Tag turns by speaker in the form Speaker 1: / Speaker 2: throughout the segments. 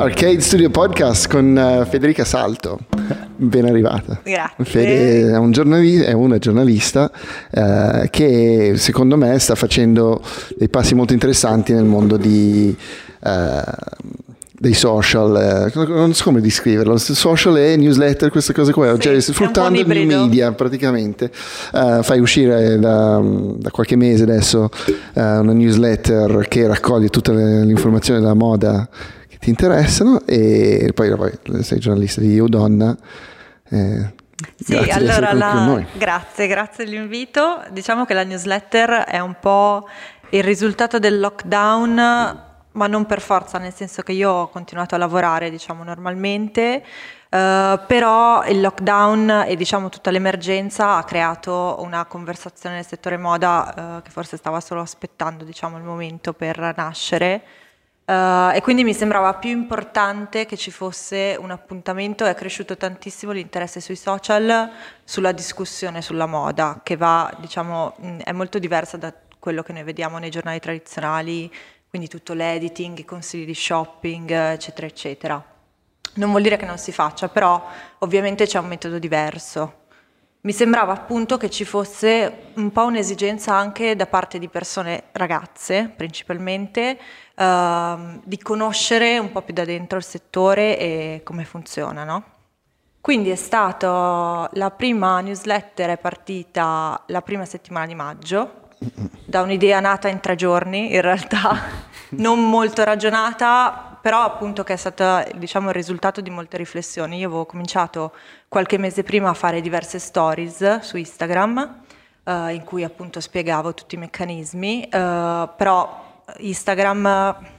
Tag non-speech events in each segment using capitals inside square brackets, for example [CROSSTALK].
Speaker 1: Arcade Studio Podcast con uh, Federica Salto. [LAUGHS] Ben arrivata.
Speaker 2: Grazie.
Speaker 1: Fede è, un giornali- è una giornalista uh, che secondo me sta facendo dei passi molto interessanti nel mondo di, uh, dei social, non so come descriverlo, social e newsletter, queste cose qua, sì, cioè sfruttando il new media praticamente. fai uscire da, da, qualche mese adesso una newsletter che raccoglie tutte le, le informazioni della moda ti interessano e poi, sei giornalista di Io Donna.
Speaker 2: Eh, sì, allora la... grazie, grazie dell'invito. Diciamo che la newsletter è un po' il risultato del lockdown, ma non per forza, nel senso che io ho continuato a lavorare, diciamo, normalmente. Uh, però il lockdown e diciamo tutta l'emergenza ha creato una conversazione nel settore moda uh, che forse stava solo aspettando diciamo, il momento per nascere Uh, e quindi mi sembrava più importante che ci fosse un appuntamento, è cresciuto tantissimo l'interesse sui social sulla discussione sulla moda, che va, diciamo, è molto diversa da quello che noi vediamo nei giornali tradizionali, quindi tutto l'editing, i consigli di shopping, eccetera, eccetera. Non vuol dire che non si faccia, però ovviamente c'è un metodo diverso. Mi sembrava appunto che ci fosse un po' un'esigenza anche da parte di persone ragazze, principalmente, uh, di conoscere un po' più da dentro il settore e come funziona, no? Quindi è stata la prima newsletter è partita la prima settimana di maggio, da un'idea nata in tre giorni, in realtà [LAUGHS] non molto ragionata, però appunto che è stata diciamo, il risultato di molte riflessioni. Io avevo cominciato qualche mese prima a fare diverse stories su Instagram, uh, in cui appunto spiegavo tutti i meccanismi, uh, però Instagram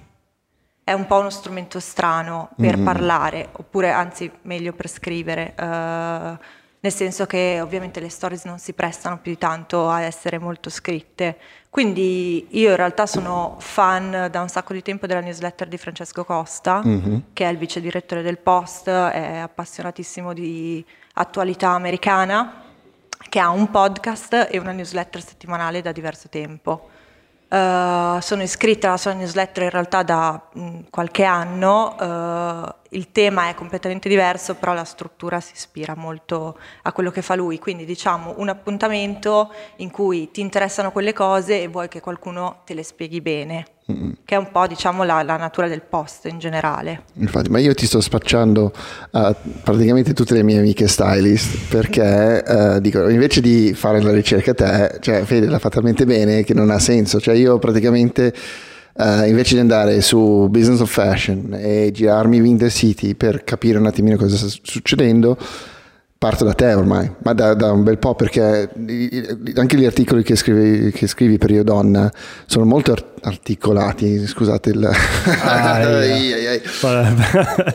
Speaker 2: è un po' uno strumento strano per mm-hmm. parlare, oppure anzi meglio per scrivere, uh, nel senso che ovviamente le stories non si prestano più di tanto a essere molto scritte. Quindi io in realtà sono fan da un sacco di tempo della newsletter di Francesco Costa, mm-hmm. che è il vice direttore del Post, è appassionatissimo di attualità americana, che ha un podcast e una newsletter settimanale da diverso tempo. Uh, sono iscritta alla sua newsletter in realtà da mh, qualche anno, uh, il tema è completamente diverso, però la struttura si ispira molto a quello che fa lui, quindi diciamo un appuntamento in cui ti interessano quelle cose e vuoi che qualcuno te le spieghi bene mm. Che è un po' diciamo la, la, natura del post in generale.
Speaker 1: Infatti, ma io ti sto spacciando a praticamente tutte le mie amiche stylist perché uh, dico, invece di fare la ricerca te, cioè Fede l'ha fatta talmente bene che non ha senso, cioè io praticamente uh, invece di andare su Business of Fashion e girarmi Winter City per capire un attimino cosa sta succedendo, parto da te ormai, ma da, da, un bel po' perché anche gli articoli che scrivi, che scrivi per Io Donna sono molto articolati, scusate il... Ah, [LAUGHS] ai, ai, ai.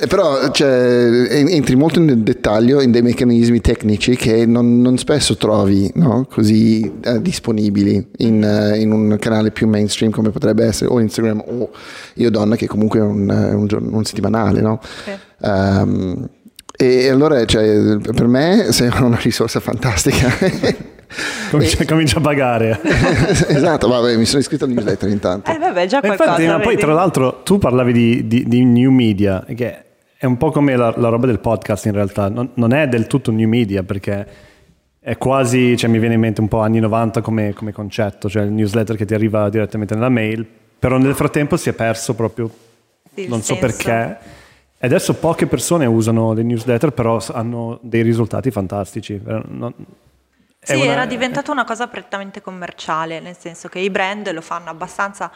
Speaker 1: Però cioè, entri molto nel dettaglio in dei meccanismi tecnici che non, non spesso trovi no? così eh, disponibili in, uh, in, un canale più mainstream come potrebbe essere o Instagram o Io Donna che comunque è un, un, un settimanale. No? Sì. Um, e allora, cioè, per me sei una risorsa fantastica. [LAUGHS]
Speaker 3: Comincia, e... comincia, a pagare. [LAUGHS]
Speaker 1: esatto, vabbè, mi sono iscritto al newsletter intanto.
Speaker 2: Eh, vabbè, già qualcosa.
Speaker 3: Infatti, ma poi tra l'altro tu parlavi di, di, di, new media, che è un po' come la, la roba del podcast in realtà, non, non, è del tutto new media perché è quasi, cioè mi viene in mente un po' anni 90 come, come concetto, cioè il newsletter che ti arriva direttamente nella mail, però nel frattempo si è perso proprio, il non senso. so perché e adesso poche persone usano le newsletter, però hanno dei risultati fantastici. Non,
Speaker 2: sì, una... era diventata una cosa prettamente commerciale, nel senso che i brand lo fanno abbastanza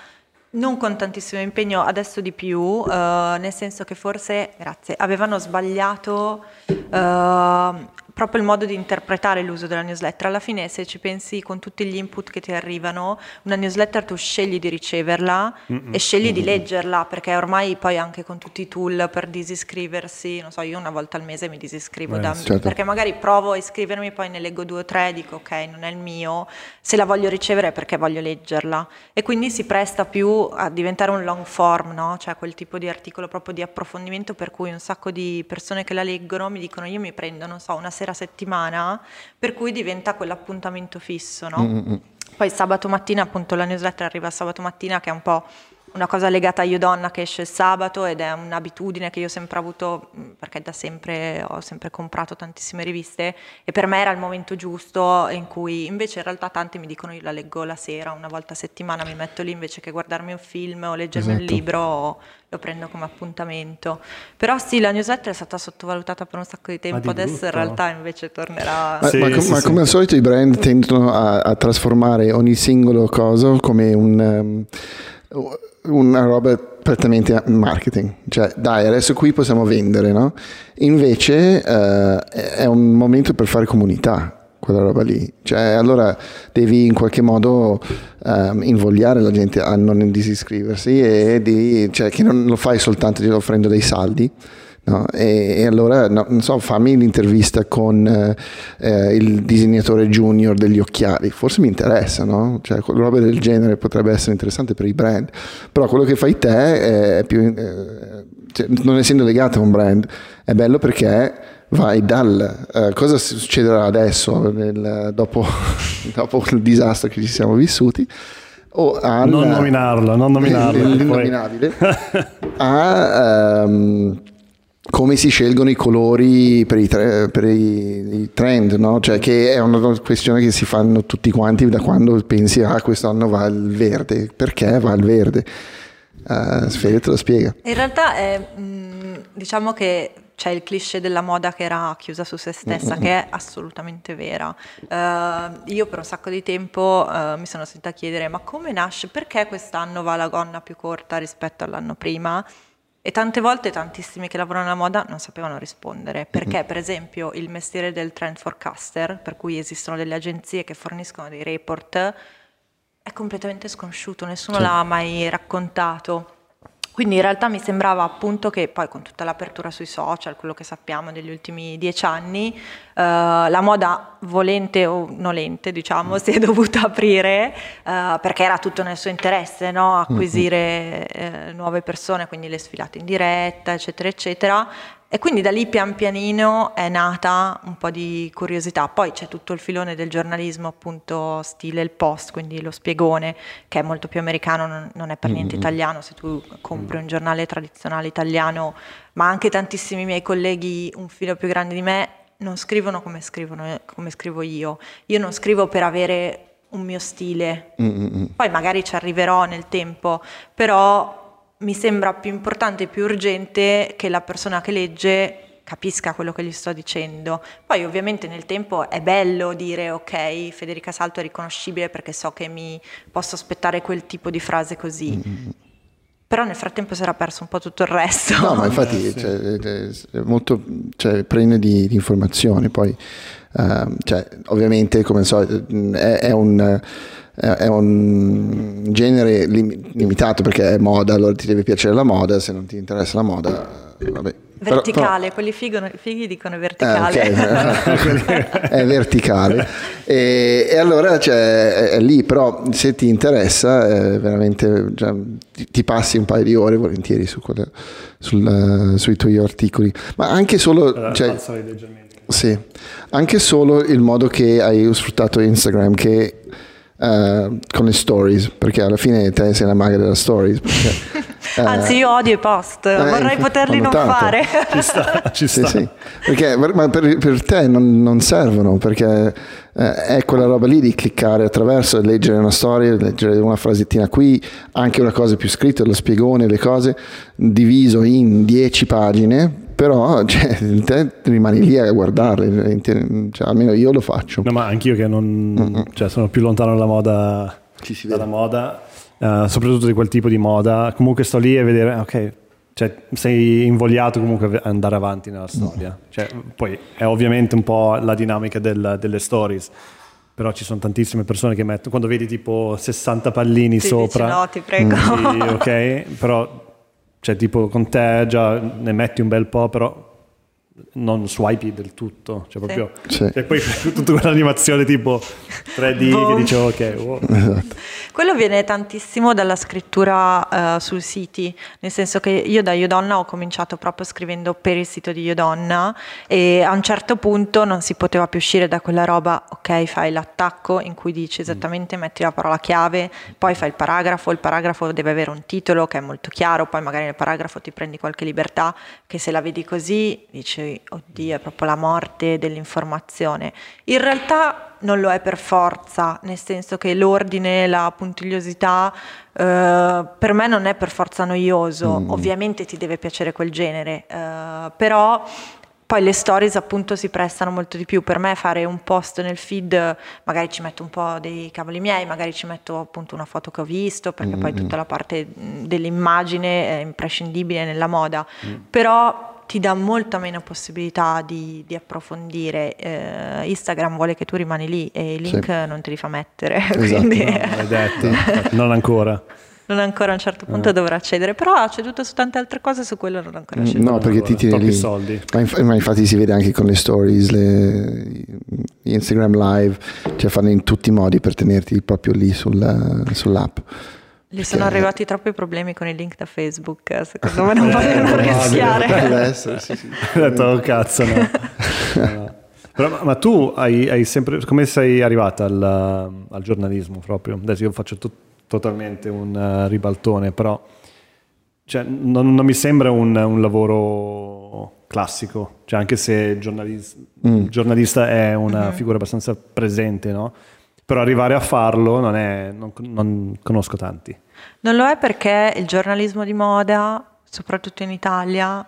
Speaker 2: non con tantissimo impegno, adesso di più, uh, nel senso che forse, grazie, avevano sbagliato uh, proprio il modo di interpretare l'uso della newsletter. Alla fine, se ci pensi con tutti gli input che ti arrivano, una newsletter tu scegli di riceverla Mm-mm. e scegli Mm-mm. di leggerla, perché ormai poi anche con tutti i tool per disiscriversi, non so, io una volta al mese mi disiscrivo, eh, da, certo. perché magari provo a iscrivermi, poi ne leggo due o tre, dico ok, non è il mio, se la voglio ricevere è perché voglio leggerla. E quindi si presta più a diventare un long form, no? cioè quel tipo di articolo proprio di approfondimento per cui un sacco di persone che la leggono mi dicono io mi prendo, non so, una serie sera settimana, per cui diventa quell'appuntamento fisso, no? Mm-hmm. Poi sabato mattina, appunto, la newsletter arriva sabato mattina che è un po' una cosa legata a Io Donna che esce il sabato ed è un'abitudine che io ho sempre avuto mm, perché da sempre ho sempre comprato tantissime riviste e per me era il momento giusto in cui invece in realtà tanti mi dicono io la leggo la sera una volta a settimana mi metto lì invece che guardarmi un film o leggermi esatto. un libro lo prendo come appuntamento però sì la newsletter è stata sottovalutata per un sacco di tempo di adesso in realtà invece tornerà
Speaker 1: ma, sì, ma, sì, ma sì. come al solito i brand tendono a, a, trasformare ogni singolo cosa come un um, una roba prettamente marketing, cioè dai adesso qui possiamo vendere, no? Invece eh, è un momento per fare comunità, quella roba lì, cioè allora devi in qualche modo um, invogliare la gente a non disiscriversi e di, cioè, che non lo fai soltanto offrendo dei saldi, No? E, e, allora, no, non so, fammi l'intervista con eh, eh, il disegnatore junior degli occhiali, forse mi interessa, no? Cioè, roba del genere potrebbe essere interessante per i brand, però quello che fai te è più, eh, cioè, non essendo legato a un brand, è bello perché vai dal uh, cosa succederà adesso nel, dopo, [LAUGHS] dopo il disastro che ci siamo vissuti
Speaker 3: o al, non nominarlo, non nominarlo
Speaker 1: l'innominabile [LAUGHS] a um, come si scelgono i colori per i, tre, per i, i trend, no? cioè che è una questione che si fanno tutti quanti da quando pensi ah quest'anno va il verde, perché va il verde? Uh, Sfede te lo spiega.
Speaker 2: In realtà è, mm, diciamo che c'è il cliché della moda che era chiusa su se stessa, che è assolutamente vera. Uh, io per un sacco di tempo uh, mi sono sentita chiedere ma come nasce, perché quest'anno va la gonna più corta rispetto all'anno prima? E tante volte tantissimi che lavorano nella moda non sapevano rispondere, perché per esempio il mestiere del trend forecaster, per cui esistono delle agenzie che forniscono dei report, è completamente sconosciuto, nessuno sì. l'ha mai raccontato. Quindi in realtà mi sembrava appunto che poi con tutta l'apertura sui social, quello che sappiamo negli ultimi dieci anni, eh, la moda volente o nolente diciamo si è [LAUGHS] dovuta aprire eh, perché era tutto nel suo interesse, no? acquisire eh, nuove persone, quindi le sfilate in diretta eccetera eccetera e quindi da lì pian pianino è nata un po' di curiosità. Poi c'è tutto il filone del giornalismo, appunto, stile il post, quindi lo spiegone, che è molto più americano, non è per niente mm-hmm. italiano. Se tu compri un giornale tradizionale italiano, ma anche tantissimi miei colleghi un filo più grande di me, non scrivono come, scrivono, come scrivo io. Io non scrivo per avere un mio stile. Mm-hmm. Poi magari ci arriverò nel tempo, però mi sembra più importante e più urgente che la persona che legge capisca quello che gli sto dicendo. Poi ovviamente nel tempo è bello dire ok, Federica Salto è riconoscibile perché so che mi posso aspettare quel tipo di frase così. Mm-hmm. Però nel frattempo si era perso un po' tutto il resto.
Speaker 1: No, ma infatti eh, cioè, è molto cioè, prende di, di informazioni. Poi, uh, cioè, ovviamente, come so, è, è un è un genere lim- limitato perché è moda, allora ti deve piacere la moda, se non ti interessa la moda, vabbè.
Speaker 2: Verticale, però, quelli figo, fighi dicono verticale. Eh,
Speaker 1: okay. [LAUGHS] è verticale. E, e allora cioè, è, è, lì, però se ti interessa, veramente cioè, ti, ti, passi un paio di ore volentieri su quelle, sul, sui tuoi articoli. Ma anche solo... Cioè, sì, anche solo il modo che hai sfruttato Instagram, che Uh, con le stories, perché alla fine te sei la maga della stories. Perché,
Speaker 2: uh, [LAUGHS] Anzi, io odio i post, eh, vorrei poterli non fare. [LAUGHS]
Speaker 3: Ci sta, ci sta.
Speaker 1: Sì, sì. Perché, ma per, per te non, non, servono, perché eh, è quella roba lì di cliccare attraverso leggere una storia, leggere una frasettina qui, anche una cosa più scritta, lo spiegone, le cose, diviso in dieci pagine però [LAUGHS] cioè, te rimani lì a guardarle, cioè, almeno io lo faccio.
Speaker 3: No, ma anch'io che non, cioè, sono più lontano dalla moda, dalla moda uh, soprattutto di quel tipo di moda, comunque sto lì a vedere, ok, cioè, sei invogliato comunque ad andare avanti nella storia. Mm. Cioè, poi è ovviamente un po' la dinamica del, delle stories però ci sono tantissime persone che mettono quando vedi tipo 60 pallini
Speaker 2: sì,
Speaker 3: sopra
Speaker 2: dici, no ti prego
Speaker 3: sì, ok però cioè, tipo con te già ne metti un bel po', però non swipe del tutto, cioè proprio
Speaker 1: sì.
Speaker 3: Cioè, poi [LAUGHS] tutta quell'animazione tipo 3D che dice ok, wow. [LAUGHS] esatto.
Speaker 2: Quello viene tantissimo dalla scrittura uh, sui siti, nel senso che io da Iodonna ho cominciato proprio scrivendo per il sito di Iodonna e a un certo punto non si poteva più uscire da quella roba, ok, fai l'attacco in cui dici esattamente, metti la parola chiave, poi fai il paragrafo, il paragrafo deve avere un titolo che è molto chiaro, poi magari nel paragrafo ti prendi qualche libertà che se la vedi così dici, oddio, è proprio la morte dell'informazione. In realtà non lo è per forza, nel senso che l'ordine, la puntigliosità eh, per me non è per forza noioso, mm. ovviamente ti deve piacere quel genere, eh, però poi le stories appunto si prestano molto di più. Per me fare un post nel feed, magari ci metto un po' dei cavoli miei, magari ci metto appunto una foto che ho visto, perché mm-hmm. poi tutta la parte dell'immagine è imprescindibile nella moda. Mm. Però ti dà molta meno possibilità di, di approfondire. Eh, Instagram vuole che tu rimani lì e i link sì. non te li fa mettere. [LAUGHS]
Speaker 3: Esatto, quindi... no, detto, [LAUGHS] non ancora.
Speaker 2: Non ancora a un certo punto eh. dovrà accedere, però ha ceduto su tante altre cose, su quello non ha ancora ceduto.
Speaker 1: No, perché ti tieni lì. soldi. Ma, inf- ma, infatti si vede anche con le stories, le Instagram live, cioè fanno in tutti i modi per tenerti proprio lì sulla, sull'app.
Speaker 2: Gli sono arrivati troppi problemi con i link da Facebook, secondo me non vogliono rischiare.
Speaker 1: Adesso, sì, sì. Ho
Speaker 3: detto, oh cazzo, no. no. [LAUGHS] Però, ma tu hai, hai, sempre, come sei arrivata al, al, giornalismo proprio? Adesso io faccio to- totalmente un uh, ribaltone, però cioè, non, non, mi sembra un, un, lavoro classico, cioè, anche se giornalis- mm. giornalista è una mm-hmm. figura abbastanza presente, no? Però arrivare a farlo non, è, non, non conosco tanti.
Speaker 2: Non lo è perché il giornalismo di moda, soprattutto in Italia,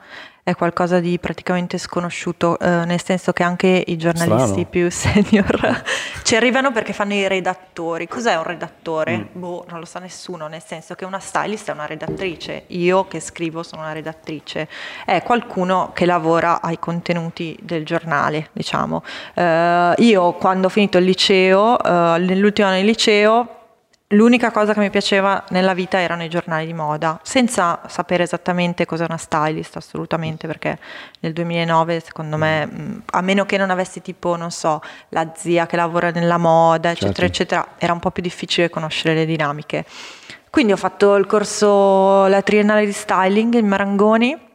Speaker 2: è qualcosa di praticamente sconosciuto, eh, nel senso che anche i giornalisti Strano. più [LAUGHS] senior ci arrivano perché fanno i redattori. Cos'è un redattore? Mm. Boh, non lo sa nessuno, nel senso che una stylist è una redattrice, io che scrivo sono una redattrice, è qualcuno che lavora ai contenuti del giornale, diciamo. Eh, io quando ho finito il liceo, eh, nell'ultimo anno di liceo, L'unica cosa che mi piaceva nella vita erano i giornali di moda, senza sapere esattamente cosa una stylist, assolutamente, perché nel 2009, secondo me, a meno che non avessi tipo, non so, la zia che lavora nella moda, eccetera, certo. eccetera, era un po' più difficile conoscere le dinamiche. Quindi ho fatto il corso, la triennale di styling in Marangoni,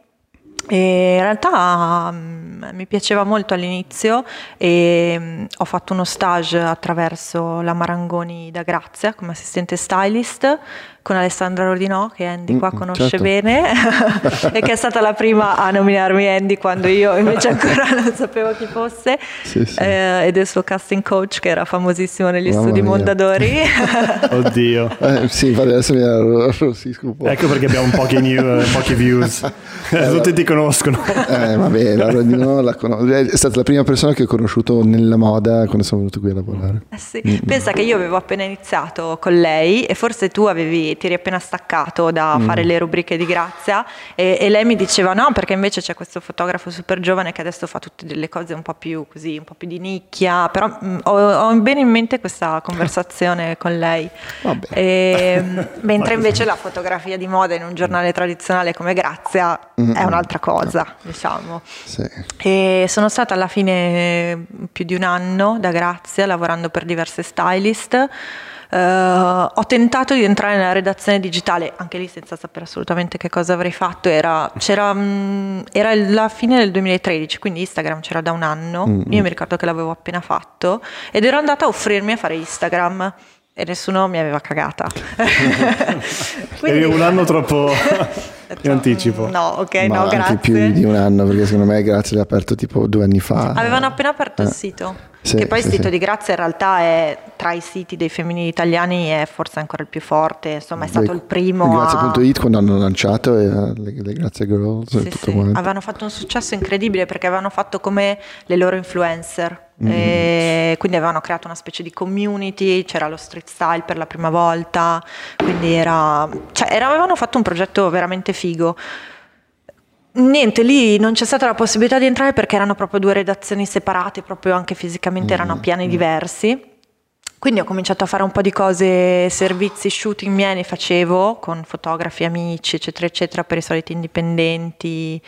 Speaker 2: e in realtà um, mi piaceva molto all'inizio e um, ho fatto uno stage attraverso la Marangoni da Grazia come assistente stylist con Alessandra Rodinò che Andy qua mm, conosce certo. bene [LAUGHS] e che è stata la prima a nominarmi Andy quando io invece ancora [LAUGHS] non sapevo chi fosse sì, sì. Eh, ed il suo casting coach che era famosissimo negli Mamma studi mia. Mondadori [LAUGHS]
Speaker 3: oddio
Speaker 1: eh, sì adesso mi ero sì,
Speaker 3: ecco perché abbiamo pochi, new, pochi views eh, tutti ti conoscono
Speaker 1: eh, vabbè la Rodinò la conosco è stata la prima persona che ho conosciuto nella moda quando sono venuto qui a lavorare
Speaker 2: eh sì. mm-hmm. pensa che io avevo appena iniziato con lei e forse tu avevi ti eri appena staccato da mm. fare le rubriche di Grazia e, e, lei mi diceva no perché invece c'è questo fotografo super giovane che adesso fa tutte delle cose un po' più così, un po' più di nicchia, però mh, mm, ho, ho, bene in mente questa conversazione [LAUGHS] con lei. E, [LAUGHS] mentre invece la fotografia di moda in un giornale tradizionale come Grazia mm. è un'altra cosa, diciamo.
Speaker 1: Sì.
Speaker 2: E sono stata alla fine più di un anno da Grazia lavorando per diverse stylist. Uh, ho tentato di entrare nella redazione digitale, anche lì senza sapere assolutamente che cosa avrei fatto, era, mh, mm, era la fine del 2013, quindi Instagram c'era da un anno, mm-hmm. io mi ricordo che l'avevo appena fatto ed ero andata a offrirmi a fare Instagram e nessuno mi aveva cagata. [LAUGHS]
Speaker 3: Quindi... Eri un anno troppo [LAUGHS] in anticipo.
Speaker 2: No, ok,
Speaker 1: Ma
Speaker 2: no, grazie.
Speaker 1: più di un anno, perché secondo me Grazie l'ha aperto tipo due anni fa.
Speaker 2: Avevano appena aperto eh. il sito. Sì, che poi sì, il sito sì. di Grazia in realtà è tra i siti dei femminili italiani è forse ancora il più forte, insomma è stato il primo.
Speaker 1: Grazia.it a... quando hanno lanciato eh, le, le Grazia Girls e tutto quanto.
Speaker 2: Avevano fatto un successo incredibile perché avevano fatto come le loro influencer. Mm-hmm. quindi avevano creato una specie di community, c'era lo street style per la prima volta, quindi era, cioè, era, avevano fatto un progetto veramente figo. Niente, lì non c'è stata la possibilità di entrare perché erano proprio due redazioni separate, proprio anche fisicamente erano a mm, piani mm. diversi. Quindi ho cominciato a fare un po' di cose, servizi, shooting miei ne facevo con fotografi, amici, eccetera, eccetera, per i soliti indipendenti.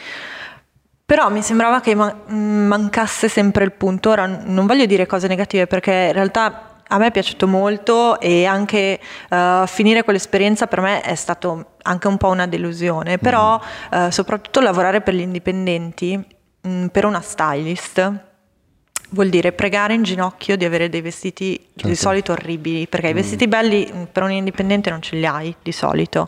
Speaker 2: Però mi sembrava che mancasse sempre il punto. Ora non voglio dire cose negative perché in realtà a me è piaciuto molto e anche uh, finire quell'esperienza per me è stato anche un po' una delusione, però uh, soprattutto lavorare per gli indipendenti, mh, mm, per una stylist, vuol dire pregare in ginocchio di avere dei vestiti certo. di solito orribili, perché mm. i vestiti belli mm, per un indipendente non ce li hai di solito.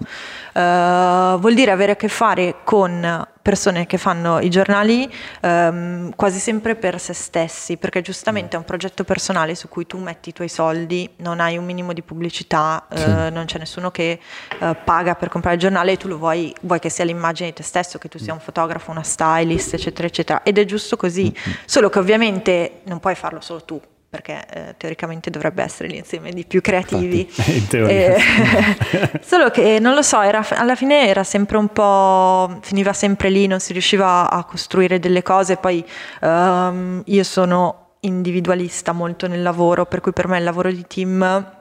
Speaker 2: Uh, vuol dire avere a che fare con persone che fanno i giornali ehm, quasi sempre per se stessi, perché giustamente è un progetto personale su cui tu metti i tuoi soldi, non hai un minimo di pubblicità, eh, sì. non c'è nessuno che eh, paga per comprare il giornale e tu lo vuoi, vuoi che sia l'immagine di te stesso, che tu sia un fotografo, una stylist, eccetera, eccetera. Ed è giusto così, solo che ovviamente non puoi farlo solo tu, perché eh, teoricamente dovrebbe essere l'insieme di più creativi.
Speaker 3: Infatti, [LAUGHS] in teoria. Eh, [LAUGHS]
Speaker 2: solo che non lo so, era, alla fine era sempre un po', finiva sempre lì, non si riusciva a costruire delle cose, poi um, io sono individualista molto nel lavoro, per cui per me il lavoro di team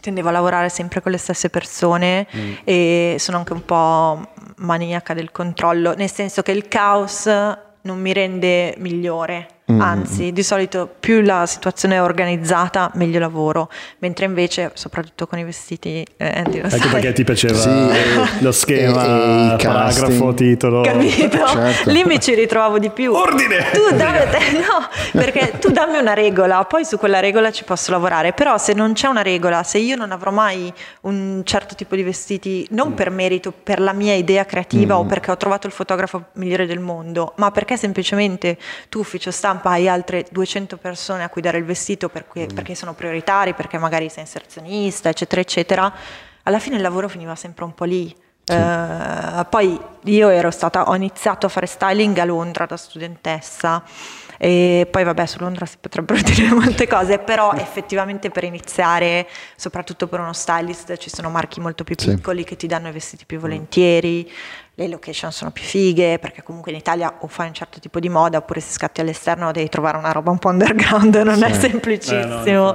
Speaker 2: tendevo a lavorare sempre con le stesse persone mm. e sono anche un po' maniaca del controllo, nel senso che il caos non mi rende migliore Mm. Anzi, di solito più la situazione è organizzata, meglio lavoro, mentre invece, soprattutto con i vestiti, eh, Andy
Speaker 3: lo Anche perché ti piaceva sì, lo schema, il paragrafo, titolo.
Speaker 2: Capito? Certo. Lì mi ci ritrovavo di più.
Speaker 3: Ordine!
Speaker 2: Tu dammi, no, perché tu dammi una regola, poi su quella regola ci posso lavorare, però se non c'è una regola, se io non avrò mai un certo tipo di vestiti, non mm. per merito, per la mia idea creativa mm. o perché ho trovato il fotografo migliore del mondo, ma perché semplicemente tu ufficio stampa stampa hai altre 200 persone a cui dare il vestito perché, mm. perché sono prioritari, perché magari sei inserzionista, eccetera, eccetera, alla fine il lavoro finiva sempre un po' lì. Sì. Uh, poi io ero stata, ho iniziato a fare styling a Londra da studentessa e poi vabbè su Londra si potrebbero [LAUGHS] dire molte cose, però [LAUGHS] effettivamente per iniziare, soprattutto per uno stylist, ci sono marchi molto più piccoli sì. che ti danno i vestiti più volentieri, le location sono più fighe, perché comunque in Italia o fai un certo tipo di moda oppure se scatti all'esterno devi trovare una roba un po' underground, non sì. è semplicissimo. Eh no,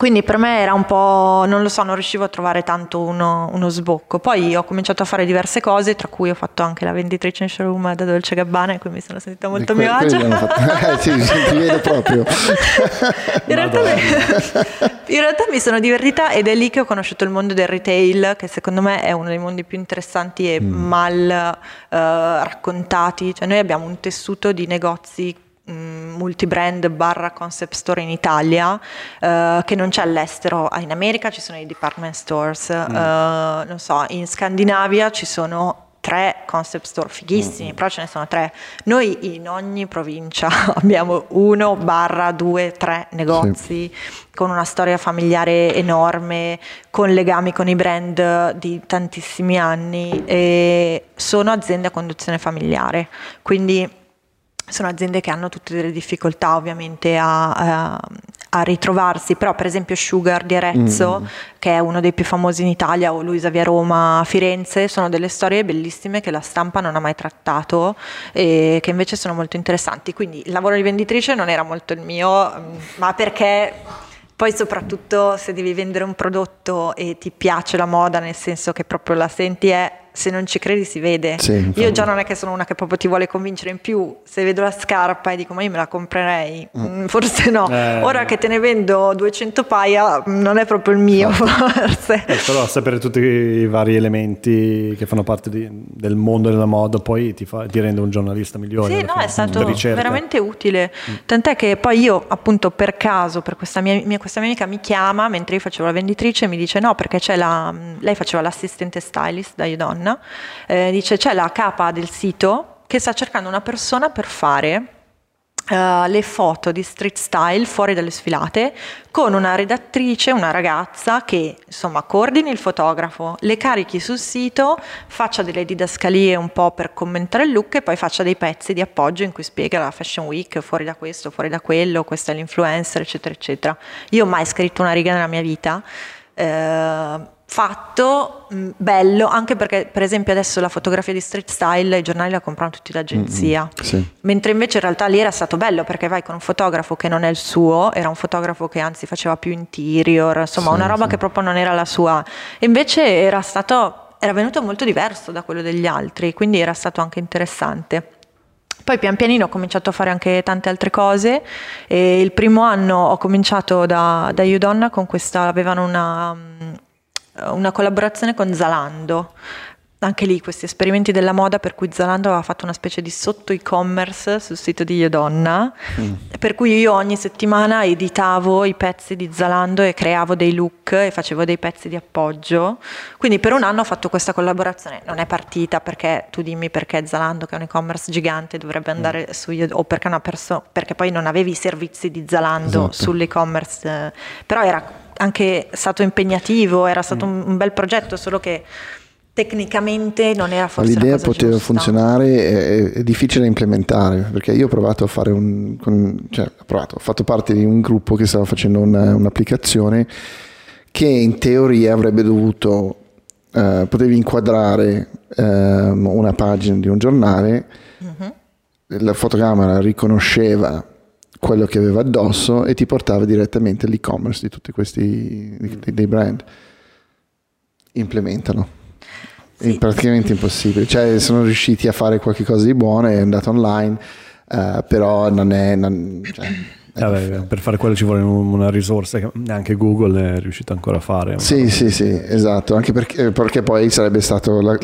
Speaker 2: quindi per me era un po', non lo so, non riuscivo a trovare tanto uno, uno, sbocco. Poi ho cominciato a fare diverse cose, tra cui ho fatto anche la venditrice in showroom da Dolce Gabbana, e qui mi sono sentita molto a mio agio. [LAUGHS]
Speaker 1: eh, sì, ti vedo proprio. [LAUGHS]
Speaker 2: in, realtà, [LAUGHS] in realtà mi sono divertita ed è lì che ho conosciuto il mondo del retail, che secondo me è uno dei mondi più interessanti e mm. mal uh, raccontati. Cioè noi abbiamo un tessuto di negozi multibrand barra concept store in Italia uh, che non c'è all'estero ah, in America ci sono i department stores mm. uh, non so in Scandinavia ci sono tre concept store fighissimi, mm. però ce ne sono tre. Noi in ogni provincia [LAUGHS] abbiamo uno, barra, due, tre negozi sì. con una storia familiare enorme, con legami con i brand di tantissimi anni e sono aziende a conduzione familiare. Quindi sono aziende che hanno tutte delle difficoltà ovviamente a, a, a ritrovarsi, però per esempio Sugar di Arezzo, mm. che è uno dei più famosi in Italia, o Luisa Via Roma a Firenze, sono delle storie bellissime che la stampa non ha mai trattato e che invece sono molto interessanti. Quindi il lavoro di venditrice non era molto il mio, ma perché poi soprattutto se devi vendere un prodotto e ti piace la moda, nel senso che proprio la senti è se non ci credi si vede. Sì, io già non è che sono una che proprio ti vuole convincere in più, se vedo la scarpa e dico ma io me la comprerei, mm. mm forse no. Eh, Ora che te ne vendo 200 paia non è proprio il mio forse.
Speaker 3: Eh, però sapere tutti i vari elementi che fanno parte di, del mondo della moda poi ti, fa, ti, rende un giornalista migliore.
Speaker 2: Sì, no, è stato veramente utile. Mm. Tant'è che poi io appunto per caso, per questa mia, mia, questa mia amica mi chiama mentre io facevo la venditrice e mi dice no perché c'è la, lei faceva l'assistente stylist da Udon donna, eh, dice c'è la capa del sito che sta cercando una persona per fare uh, le foto di street style fuori dalle sfilate con una redattrice, una ragazza che insomma coordini il fotografo, le carichi sul sito, faccia delle didascalie un po' per commentare il look e poi faccia dei pezzi di appoggio in cui spiega la fashion week, fuori da questo, fuori da quello, questo è l'influencer, eccetera, eccetera. Io ho mai scritto una riga nella mia vita. Uh, fatto mh, mm, bello anche perché per esempio adesso la fotografia di street style i giornali la comprano tutti d'agenzia mm-hmm, sì. mentre invece in realtà lì era stato bello perché vai con un fotografo che non è il suo era un fotografo che anzi faceva più interior insomma sì, una roba sì. che proprio non era la sua e invece era stato era venuto molto diverso da quello degli altri quindi era stato anche interessante Poi pian pianino ho cominciato a fare anche tante altre cose e il primo anno ho cominciato da, da Udonna con questa, avevano una, una collaborazione con Zalando anche lì questi esperimenti della moda per cui Zalando aveva fatto una specie di sotto e-commerce sul sito di Io Donna, mm. per cui io ogni settimana editavo i pezzi di Zalando e creavo dei look e facevo dei pezzi di appoggio. Quindi per un anno ho fatto questa collaborazione, non è partita perché tu dimmi perché Zalando che è un e-commerce gigante dovrebbe andare mm. su Io o perché, perso- perché poi non avevi i servizi di Zalando esatto. sull'e-commerce, però era anche stato impegnativo, era stato mm. un, bel progetto, solo che tecnicamente non era forse
Speaker 1: l'idea poteva
Speaker 2: giusta.
Speaker 1: funzionare è, è, difficile da implementare perché io ho provato a fare un con, cioè, ho, provato, ho fatto parte di un gruppo che stava facendo una, un'applicazione che in teoria avrebbe dovuto uh, potevi inquadrare uh, una pagina di un giornale uh-huh. la fotocamera riconosceva quello che aveva addosso e ti portava direttamente all'e-commerce di tutti questi dei brand implementano sì. praticamente impossibile. Cioè, sono riusciti a fare qualcosa di buono, è andato online, uh, però non è... Non, cioè,
Speaker 3: Vabbè, per fare quello ci vuole una risorsa che neanche Google è riuscito ancora a fare.
Speaker 1: Sì, sì, sì, esatto, anche perché, perché poi sarebbe la,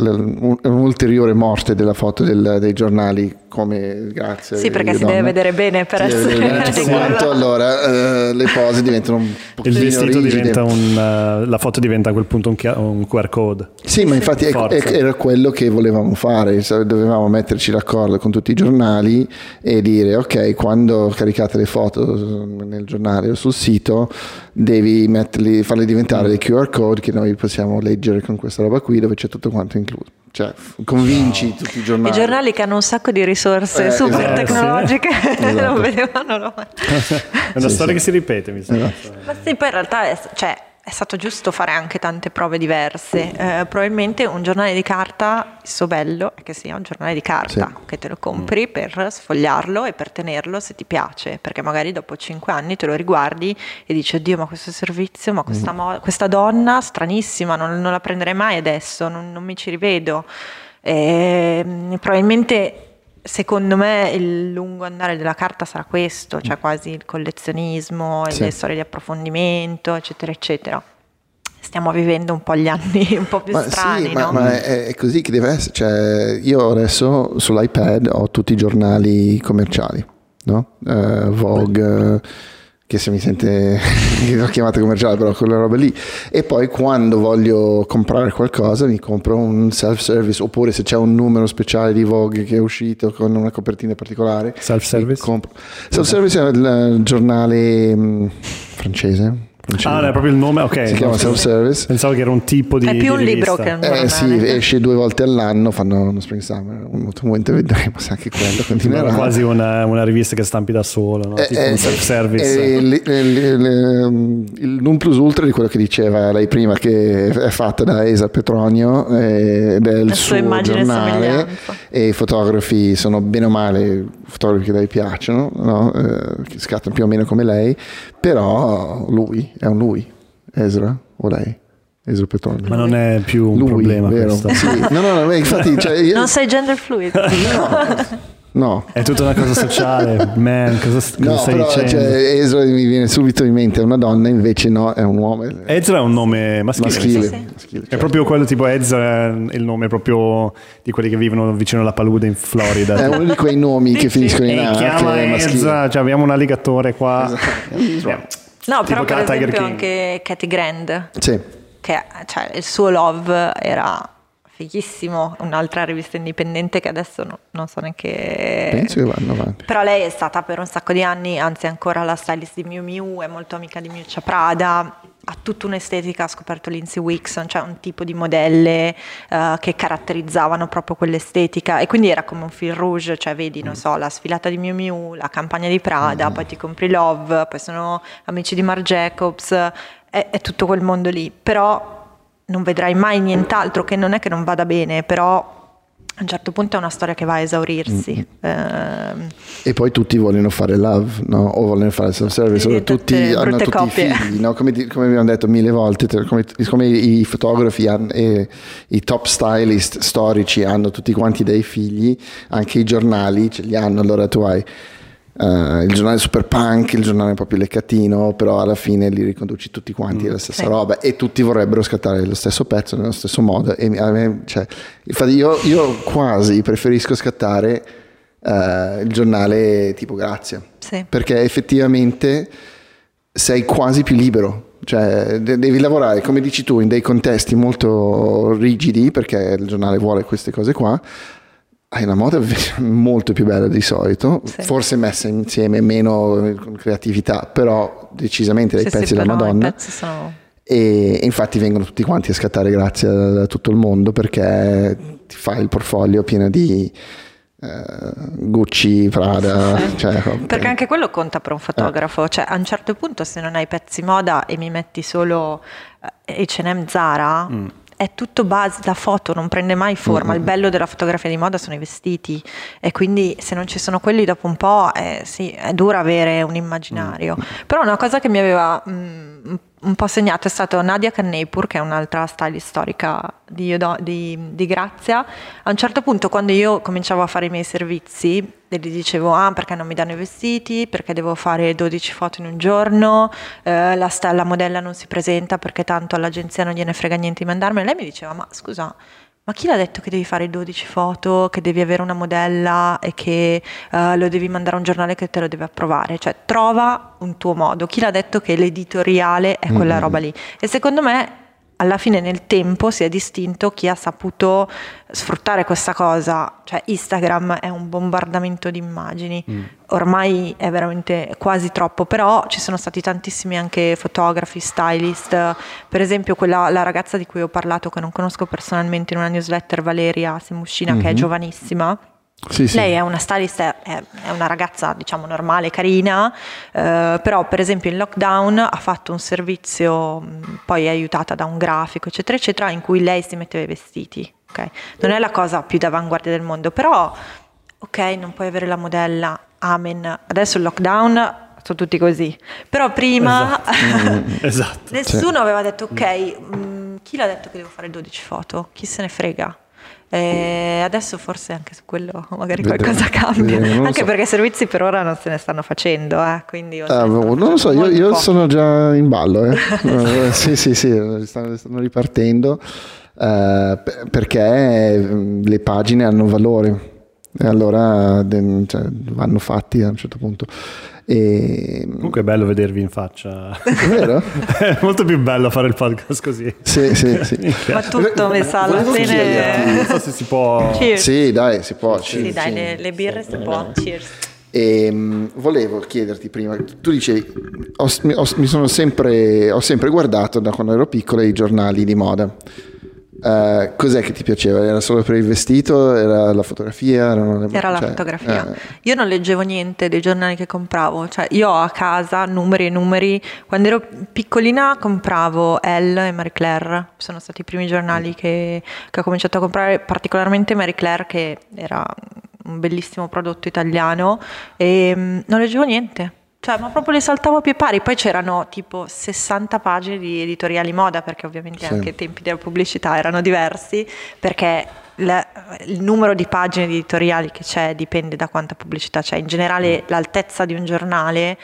Speaker 1: un'ulteriore morte della foto del, dei giornali come grazie.
Speaker 2: Sì, perché si deve vedere bene per sì, essere
Speaker 1: quanto, allora uh, le pose diventano un po'
Speaker 3: Il vestito rigide. diventa un uh, la foto diventa a quel punto un, un QR code.
Speaker 1: Sì, ma infatti è, è, era quello che volevamo fare, dovevamo metterci d'accordo con tutti i giornali e dire ok, quando caricate le foto nel giornale o sul sito devi metterli, farli diventare dei QR code che noi possiamo leggere con questa roba qui dove c'è tutto quanto incluso. Cioè, convinci no. tutti i giornali.
Speaker 2: I giornali che hanno un sacco di risorse eh, super esatto. tecnologiche [LAUGHS] esatto. non vedevano
Speaker 3: l'ora. È una sì, storia sì. che si ripete, mi sembra.
Speaker 2: Esatto. Ma sì, poi in realtà è, cioè, è stato giusto fare anche tante prove diverse. Eh, probabilmente un giornale di carta, il suo bello è che sia un giornale di carta, sì. che te lo compri mm. per sfogliarlo e per tenerlo se ti piace, perché magari dopo cinque anni te lo riguardi e dici, oddio, ma questo servizio, ma questa, mm. mo- questa donna stranissima, non, non, la prenderei mai adesso, non, non mi ci rivedo. E, ehm, probabilmente secondo me il lungo andare della carta sarà questo, cioè quasi il collezionismo, sì. le storie di approfondimento, eccetera, eccetera. Stiamo vivendo un po' gli anni [LAUGHS] un po' più
Speaker 1: ma
Speaker 2: strani,
Speaker 1: sì,
Speaker 2: no?
Speaker 1: ma, ma è, è, così che deve essere. Cioè, io adesso sull'iPad ho tutti i giornali commerciali, no? Uh, Vogue che se mi sente [LAUGHS] l'ho chiamata commerciale però quella roba lì. E poi quando voglio comprare qualcosa mi compro un self service oppure se c'è un numero speciale di Vogue che è uscito con una copertina particolare
Speaker 3: self service
Speaker 1: self service è il giornale mm, francese
Speaker 3: Ah, è proprio il nome, ok.
Speaker 1: Si chiama self-service.
Speaker 3: Pensavo che era un tipo di.
Speaker 2: È più
Speaker 3: un
Speaker 2: libro che un giornale.
Speaker 1: Eh sì, esce due volte all'anno, fanno uno spring summer. Un momento vedremo [LAUGHS] se anche quello continuerà.
Speaker 3: È quasi una, una, rivista che stampi da solo, no? eh, tipo eh, un self-service.
Speaker 1: Eh, il, il, il, non plus ultra di quello che diceva lei prima, che è fatta da Esa Petronio ed è il La suo giornale. E i fotografi sono bene o male fotografi che lei piacciono, no? eh, che scattano più o meno come lei, però lui è un lui, Ezra o lei. Ezra Petronio.
Speaker 3: Ma non è più un
Speaker 1: lui,
Speaker 3: problema
Speaker 1: vero?
Speaker 3: questo.
Speaker 1: Sì. No, no, no, infatti... Cioè, io...
Speaker 2: Non sei gender fluid.
Speaker 1: no. [LAUGHS] No.
Speaker 3: È tutta una cosa sociale, man, cosa, cosa no, stai però, dicendo? Cioè,
Speaker 1: Ezra mi viene subito in mente, è una donna, invece no, è un uomo.
Speaker 3: Ezra è un nome maschile.
Speaker 1: maschile, sì, sì. maschile
Speaker 3: certo. È proprio quello tipo Ezra, il nome proprio di quelli che vivono vicino alla palude in Florida.
Speaker 1: è uno di quei nomi che finiscono in A.
Speaker 3: Chiama Ezra, cioè abbiamo un alligatore qua. Esatto.
Speaker 2: No, però per esempio anche Katy Grand.
Speaker 1: Sì.
Speaker 2: Che cioè, il suo love era fighissimo, un'altra rivista indipendente che adesso no, non so neanche...
Speaker 1: Penso che vanno avanti.
Speaker 2: Però lei è stata per un sacco di anni, anzi ancora la stylist di Miu Miu, è molto amica di Miuccia Prada, ha tutta un'estetica, ha scoperto Lindsay Wixon, cioè un tipo di modelle uh, che caratterizzavano proprio quell'estetica e quindi era come un fil rouge, cioè vedi, non so, la sfilata di Miu Miu, la campagna di Prada, mm. poi ti compri Love, poi sono amici di Marc Jacobs, è, è tutto quel mondo lì, però non vedrai mai nient'altro, che non è che non vada bene, però a un certo punto è una storia che va a esaurirsi.
Speaker 1: Mm-hmm. Eh, e poi tutti vogliono fare love, no? o vogliono fare self-service, o tutti hanno tutti coppie. i figli, no? come, come, abbiamo detto mille volte, come, come i fotografi hanno, e i top stylist storici hanno tutti quanti dei figli, anche i giornali ce li hanno, allora tu hai Uh, il giornale super punk, il giornale un po' più leccatino, però alla fine li riconduci tutti quanti mm. alla stessa sì. roba e tutti vorrebbero scattare lo stesso pezzo nello stesso modo. E a me, cioè, infatti io, io, quasi preferisco scattare uh, il giornale tipo Grazia, sì. perché effettivamente sei quasi più libero. Cioè, devi lavorare, come dici tu, in dei contesti molto rigidi, perché il giornale vuole queste cose qua, hai una moda [LAUGHS] molto più bella di solito, sì. forse messa insieme meno con creatività, però decisamente dei sì, pezzi sì, della Madonna. Sono... E infatti vengono tutti quanti a scattare grazie a tutto il mondo perché ti fai il portfolio pieno di uh, Gucci, Prada. [LAUGHS] Cioè, okay.
Speaker 2: Perché anche quello conta per un fotografo. Eh. Cioè, a un certo punto, se non hai pezzi moda e mi metti solo HM Zara. Mm è tutto base, la foto non prende mai forma, mm-hmm. il bello della fotografia di moda sono i vestiti e quindi se non ci sono quelli dopo un po' eh, sì, è dura avere un immaginario. Mm-hmm. Però una cosa che mi aveva mh, mm, un po' segnato è stata Nadia Kannepur, che è un'altra stylist storica di, di, di, Grazia. A un certo punto, quando io cominciavo a fare i miei servizi, gli dicevo: Ah, perché non mi danno i vestiti? Perché devo fare 12 foto in un giorno? Eh, la, la modella non si presenta perché tanto all'agenzia non gliene frega niente di mandarmi. E lei mi diceva: Ma scusa ma chi l'ha detto che devi fare 12 foto, che devi avere una modella e che uh, lo devi mandare a un giornale che te lo deve approvare? Cioè, trova un tuo modo. Chi l'ha detto che l'editoriale è quella mm-hmm. roba lì? E secondo me alla fine nel tempo si è distinto chi ha saputo sfruttare questa cosa, cioè Instagram è un bombardamento di immagini, mm. ormai è veramente quasi troppo, però ci sono stati tantissimi anche fotografi, stylist, per esempio quella, la ragazza di cui ho parlato che non conosco personalmente in una newsletter, Valeria Semuscina, mm-hmm. che è mhm. giovanissima, sì, Lei è una stylist, è, è, una ragazza diciamo normale, carina, eh, però per esempio in lockdown ha fatto un servizio, poi aiutata da un grafico, eccetera, eccetera, in cui lei si metteva i vestiti. Okay? Non è la cosa più d'avanguardia del mondo, però ok, non puoi avere la modella, amen. Adesso il lockdown sono tutti così, però prima esatto. [LAUGHS] Mm, esatto. nessuno sì. aveva detto ok, mh, chi l'ha detto che devo fare 12 foto? Chi se ne frega? E adesso forse anche su quello [LAUGHS] magari qualcosa cambia, anche so. perché servizi per ora non se ne stanno facendo, eh, quindi
Speaker 1: ah, non lo so, io, io sono già in ballo, eh. [LAUGHS] eh sì sì sì, stanno, stanno ripartendo eh, perché le pagine hanno valore e allora cioè, vanno fatti a un certo punto.
Speaker 3: E... Comunque è bello vedervi in faccia.
Speaker 1: È vero? [LAUGHS]
Speaker 3: è molto più bello fare il podcast così.
Speaker 1: Sì, sì, sì.
Speaker 2: Ma tutto mi sa alla fine.
Speaker 3: Non so se si può.
Speaker 1: Cheers. Sì, dai, si può.
Speaker 2: Sì, Cheers. dai, le, le birre si può. Cheers.
Speaker 1: E, um, volevo chiederti prima, tu dicevi, ho, ho, mi sono sempre, ho sempre guardato da quando ero piccolo i giornali di moda Uh, cos'è che ti piaceva? Era solo per il vestito? Era la fotografia?
Speaker 2: Le... Era la cioè, fotografia. Eh. Io non leggevo niente dei giornali che compravo, cioè io a casa numeri e numeri. Quando ero piccolina compravo Elle e Marie Claire, sono stati i primi giornali che, che ho cominciato a comprare, particolarmente Marie Claire che era un bellissimo prodotto italiano e um, non leggevo niente cioè, ma proprio le saltavo a più pari. Poi c'erano tipo 60 pagine di editoriali moda, perché ovviamente sì. anche i tempi della pubblicità erano diversi, perché la, il numero di pagine editoriali che c'è dipende da quanta pubblicità c'è. In generale l'altezza di un giornale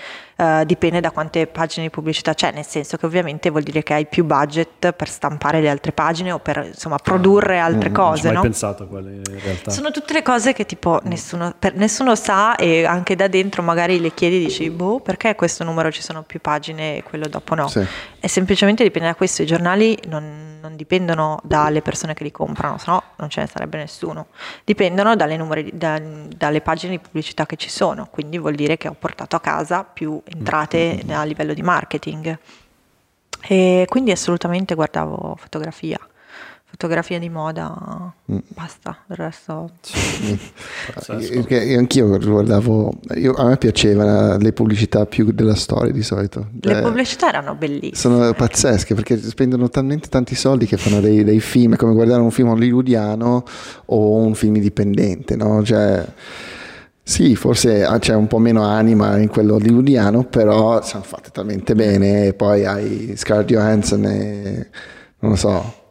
Speaker 2: uh, dipende da quante pagine di pubblicità c'è, nel senso che ovviamente vuol dire che hai più budget per stampare le altre pagine o per insomma produrre altre mm, cose. Non
Speaker 3: ho mai no? pensato a quelle in realtà.
Speaker 2: Sono tutte le cose che tipo mm. nessuno, per, nessuno, sa e anche da dentro magari le chiedi e dici boh perché questo numero ci sono più pagine e quello dopo no. Sì. E semplicemente dipende da questo, i giornali non, non dipendono dalle persone che li comprano, se no non ce ne sarebbe nessuno. Dipendono dalle, numeri, da, dalle pagine di pubblicità che ci sono, quindi vuol dire che ho portato a casa più entrate mm-hmm. a livello di marketing. E quindi assolutamente guardavo fotografia. Fotografia di moda, mm. basta, il resto...
Speaker 1: Sì. io, anch'io guardavo, io, a me piacevano le pubblicità più della storia di solito.
Speaker 2: Le cioè, pubblicità erano bellissime.
Speaker 1: Sono pazzesche perché spendono talmente tanti soldi che fanno dei, dei film, è come guardare un film hollywoodiano o un film indipendente, no? Cioè, sì, forse ah, c'è un po' meno anima in quello hollywoodiano, però sono fatte talmente bene. E poi hai Scarlett Johansson e non lo so,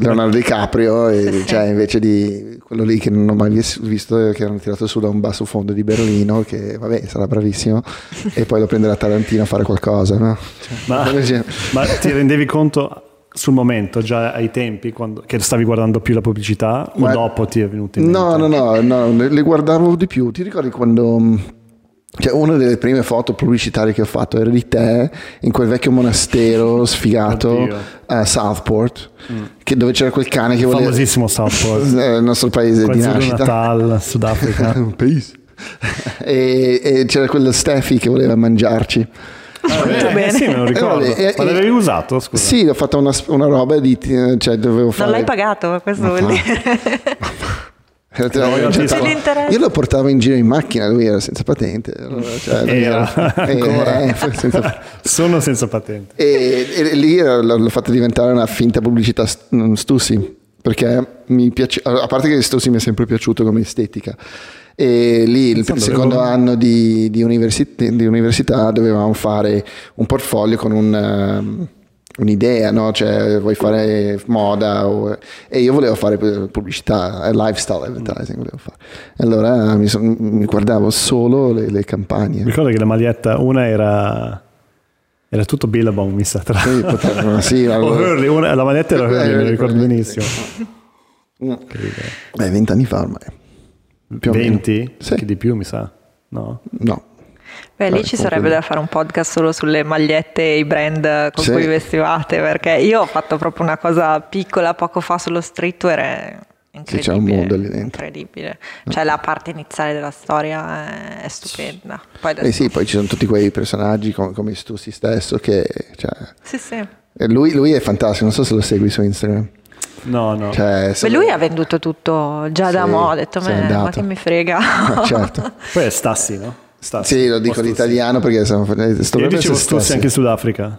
Speaker 1: Leonardo DiCaprio, e, sì, cioè, sì. invece di quello lì che non ho mai visto, che hanno tirato su da un basso fondo di Berlino, che vabbè sarà bravissimo, e poi lo prenderà Tarantino a fare qualcosa. No?
Speaker 3: Cioè, ma, ma ti rendevi conto sul momento, già ai tempi, quando, che stavi guardando più la pubblicità, ma, o dopo ti è venuto in mente?
Speaker 1: No, no, no, no, le guardavo di più. Ti ricordi quando cioè, una delle prime foto pubblicitarie che ho fatto era di te in quel vecchio monastero sfigato a Southport, mm. dove c'era quel cane che voleva...
Speaker 3: Famosissimo [LAUGHS] Southport.
Speaker 1: il nostro paese Quel di nascita.
Speaker 3: Natal, Sudafrica. [LAUGHS]
Speaker 1: Un paese. e, e c'era quello Steffi che voleva mangiarci.
Speaker 2: Ah, Molto bene. Eh,
Speaker 3: sì, me lo ricordo. Eh, vabbè, Ma l'avevi usato? Scusa.
Speaker 1: Sì, ho fatto una, una roba di... Cioè, dovevo fare...
Speaker 2: Non l'hai pagato, questo vuol dire. [LAUGHS]
Speaker 1: Cioè, io lo portavo in giro in macchina, lui era senza patente.
Speaker 3: Cioè, era, era eh, senza... [LAUGHS] Sono senza patente.
Speaker 1: E, e lì l'ho fatto diventare una finta pubblicità Stussi, perché mi piace, a parte che Stussi mi è sempre piaciuto come estetica. E lì il secondo dove... anno di, di, università, di, università, dovevamo fare un portfolio con un... Uh, un'idea, no? Cioè, vuoi fare moda o... e io volevo fare pubblicità, eh, lifestyle advertising volevo fare. Allora mi, son, mi guardavo solo le, le, campagne.
Speaker 3: Mi ricordo che la maglietta, una era... Era tutto Billabong, mi sa, tra
Speaker 1: sì, potevano, sì, [LAUGHS] allora...
Speaker 3: Hurley, una, la maglietta era Hurley, me lo ricordo benissimo.
Speaker 1: No. Beh, vent'anni fa ormai.
Speaker 3: Più 20? Sì. Che di più, mi sa. No?
Speaker 1: No.
Speaker 2: Beh, lì ci sarebbe da fare un podcast solo sulle magliette e i brand con sì. cui vestivate, perché io ho fatto proprio una cosa piccola poco fa sullo streetwear. Incredibile, c'è un mondo lì dentro. Incredibile. Cioè la parte iniziale della storia è stupenda.
Speaker 1: Poi eh sì, poi ci sono tutti quei personaggi come, come Stussi stesso che... Cioè,
Speaker 2: sì, sì.
Speaker 1: Lui, lui, è fantastico, non so se lo segui su Instagram.
Speaker 3: No, no.
Speaker 2: Cioè, Beh, lui ha venduto tutto già sì, da mo', ha detto, ma che mi frega. [LAUGHS]
Speaker 1: certo.
Speaker 3: Poi è Stassi, no?
Speaker 1: Stassi. Sì, lo dico l'italiano perché sono,
Speaker 3: sto Io dicevo Stussi anche in Sudafrica.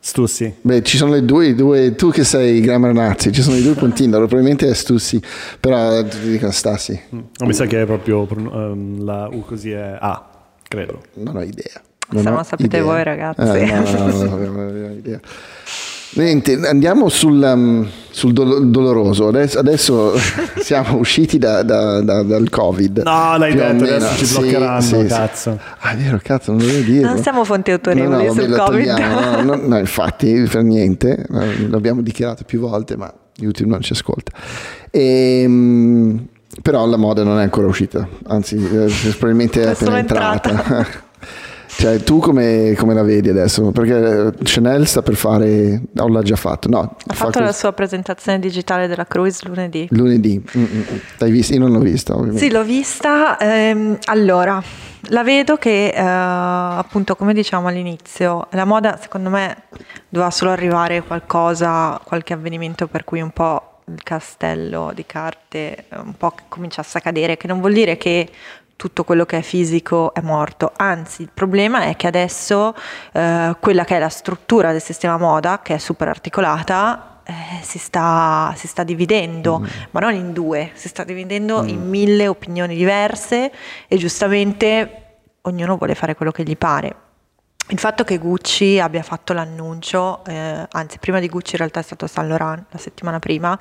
Speaker 3: Stussi.
Speaker 1: Beh, ci sono le due, due, tu che sei grammar nazi, ci sono i due [LAUGHS] puntini, allora probabilmente è Stussi, però ti dicono Stassi.
Speaker 3: Mm. mi sa che è proprio um, la U così è A, credo.
Speaker 1: Non ho idea.
Speaker 2: Non Se non sapete idea. voi ragazzi. Eh, no, no, no, no, [LAUGHS] non ho idea.
Speaker 1: Niente, andiamo sul, um, sul do- doloroso. Adesso, adesso [LAUGHS] siamo usciti da, da, da, dal Covid.
Speaker 3: No, l'hai detto, adesso ci bloccheranno, sì, cazzo. Sì.
Speaker 1: Ah, è vero, cazzo, non devo dire.
Speaker 2: Non siamo fonti autorevoli no, no, sul Covid.
Speaker 1: No, no, [LAUGHS] no, infatti, per niente. L'abbiamo dichiarato più volte, ma YouTube non ci ascolta. E, ehm, però la moda non è ancora uscita, anzi, eh, probabilmente è appena entrata. entrata. [LAUGHS] Cioè, tu come, come, la vedi adesso? Perché Chanel sta per fare, o l'ha già fatto? No,
Speaker 2: ha fa fatto la sua presentazione digitale della Cruise lunedì.
Speaker 1: Lunedì, mm-hmm. l'hai vista? Io non l'ho vista, ovviamente.
Speaker 2: Sì, l'ho vista. Ehm, allora, la vedo che, eh, appunto, come diciamo all'inizio, la moda secondo me doveva solo arrivare qualcosa, qualche avvenimento per cui un po' il castello di carte un po' cominciasse a cadere, che non vuol dire che tutto quello che è fisico è morto, anzi il problema è che adesso eh, quella che è la struttura del sistema moda, che è super articolata, eh, si, sta, si, sta, dividendo, mm. ma non in due, si sta dividendo mm. in mille opinioni diverse e giustamente ognuno vuole fare quello che gli pare. Il fatto che Gucci abbia fatto l'annuncio, eh, anzi prima di Gucci in realtà è stato Saint Laurent la settimana prima,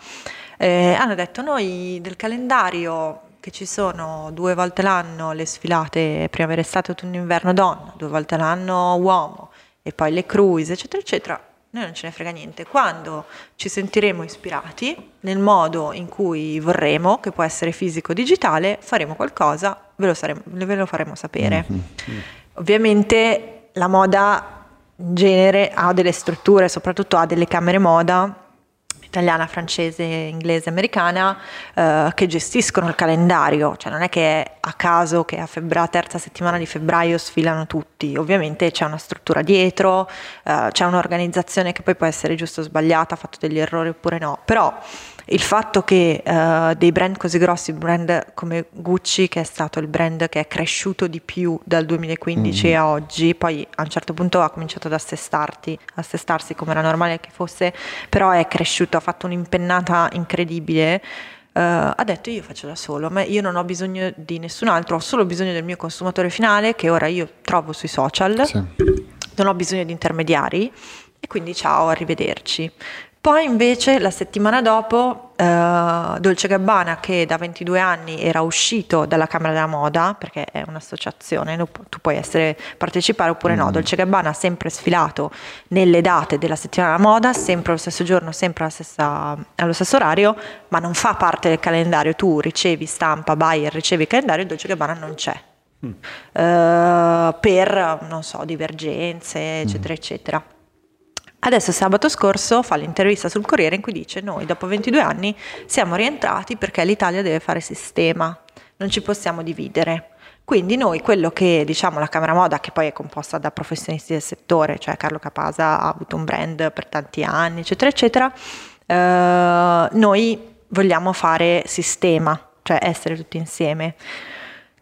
Speaker 2: eh, hanno detto noi del calendario che ci sono due volte l'anno le sfilate primavera, estate, autunno, inverno donna, due volte l'anno uomo e poi le cruise, eccetera, eccetera, noi non ce ne frega niente. Quando ci sentiremo ispirati nel modo in cui vorremmo, che può essere fisico o digitale, faremo qualcosa, ve lo, saremo, ve lo faremo sapere. Mm-hmm. Ovviamente la moda in genere ha delle strutture, soprattutto ha delle camere moda italiana, francese, inglese, americana, eh, che gestiscono il calendario, cioè non è che a caso che a febbraio, terza settimana di febbraio sfilano tutti, ovviamente c'è una struttura dietro, eh, c'è un'organizzazione che poi può essere giusto o sbagliata, ha fatto degli errori oppure no, però il fatto che uh, dei brand così grossi, brand come Gucci, che è stato il brand che è cresciuto di più dal 2015 mm-hmm. a oggi, poi a un certo punto ha cominciato ad assestarti, assestarsi come era normale che fosse, però è cresciuto, ha fatto un'impennata incredibile. Uh, ha detto io faccio da solo, ma io non ho bisogno di nessun altro, ho solo bisogno del mio consumatore finale che ora io trovo sui social, sì. non ho bisogno di intermediari e quindi ciao, arrivederci. Poi invece la settimana dopo uh, Dolce Gabbana che da 22 anni era uscito dalla Camera della Moda, perché è un'associazione, tu puoi essere, partecipare oppure mm. no, Dolce Gabbana ha sempre sfilato nelle date della settimana della moda, sempre allo stesso giorno, sempre stessa, allo stesso orario, ma non fa parte del calendario, tu ricevi stampa, buyer, ricevi il calendario, Dolce Gabbana non c'è. Mm. Uh, per, non so, divergenze, eccetera, mm. eccetera. Adesso sabato scorso fa l'intervista sul Corriere in cui dice noi dopo 22 anni siamo rientrati perché l'Italia deve fare sistema, non ci possiamo dividere. Quindi noi quello che diciamo la Camera Moda, che poi è composta da professionisti del settore, cioè Carlo Capasa ha avuto un brand per tanti anni, eccetera, eccetera, eh, noi vogliamo fare sistema, cioè essere tutti insieme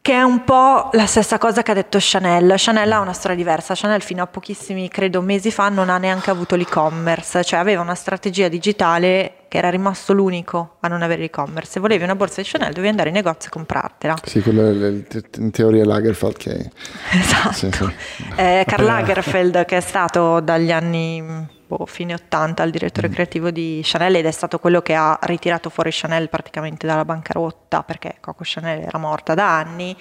Speaker 2: che è un po' la stessa cosa che ha detto Chanel. Chanel ha una storia diversa. Chanel fino a pochissimi, credo, mesi fa non ha neanche avuto l'e-commerce, cioè aveva una strategia digitale che era rimasto l'unico a non avere l'e-commerce. Se volevi una borsa di Chanel dovevi andare in negozio e comprartela.
Speaker 1: Sì, quello è in teoria Lagerfeld che... [LAUGHS]
Speaker 2: Esatto. Sì, sì. Eh, Karl Lagerfeld che è stato dagli anni boh, fine 80 il direttore mm. creativo di Chanel ed è stato quello che ha ritirato fuori Chanel praticamente dalla bancarotta perché Coco Chanel era morta da anni,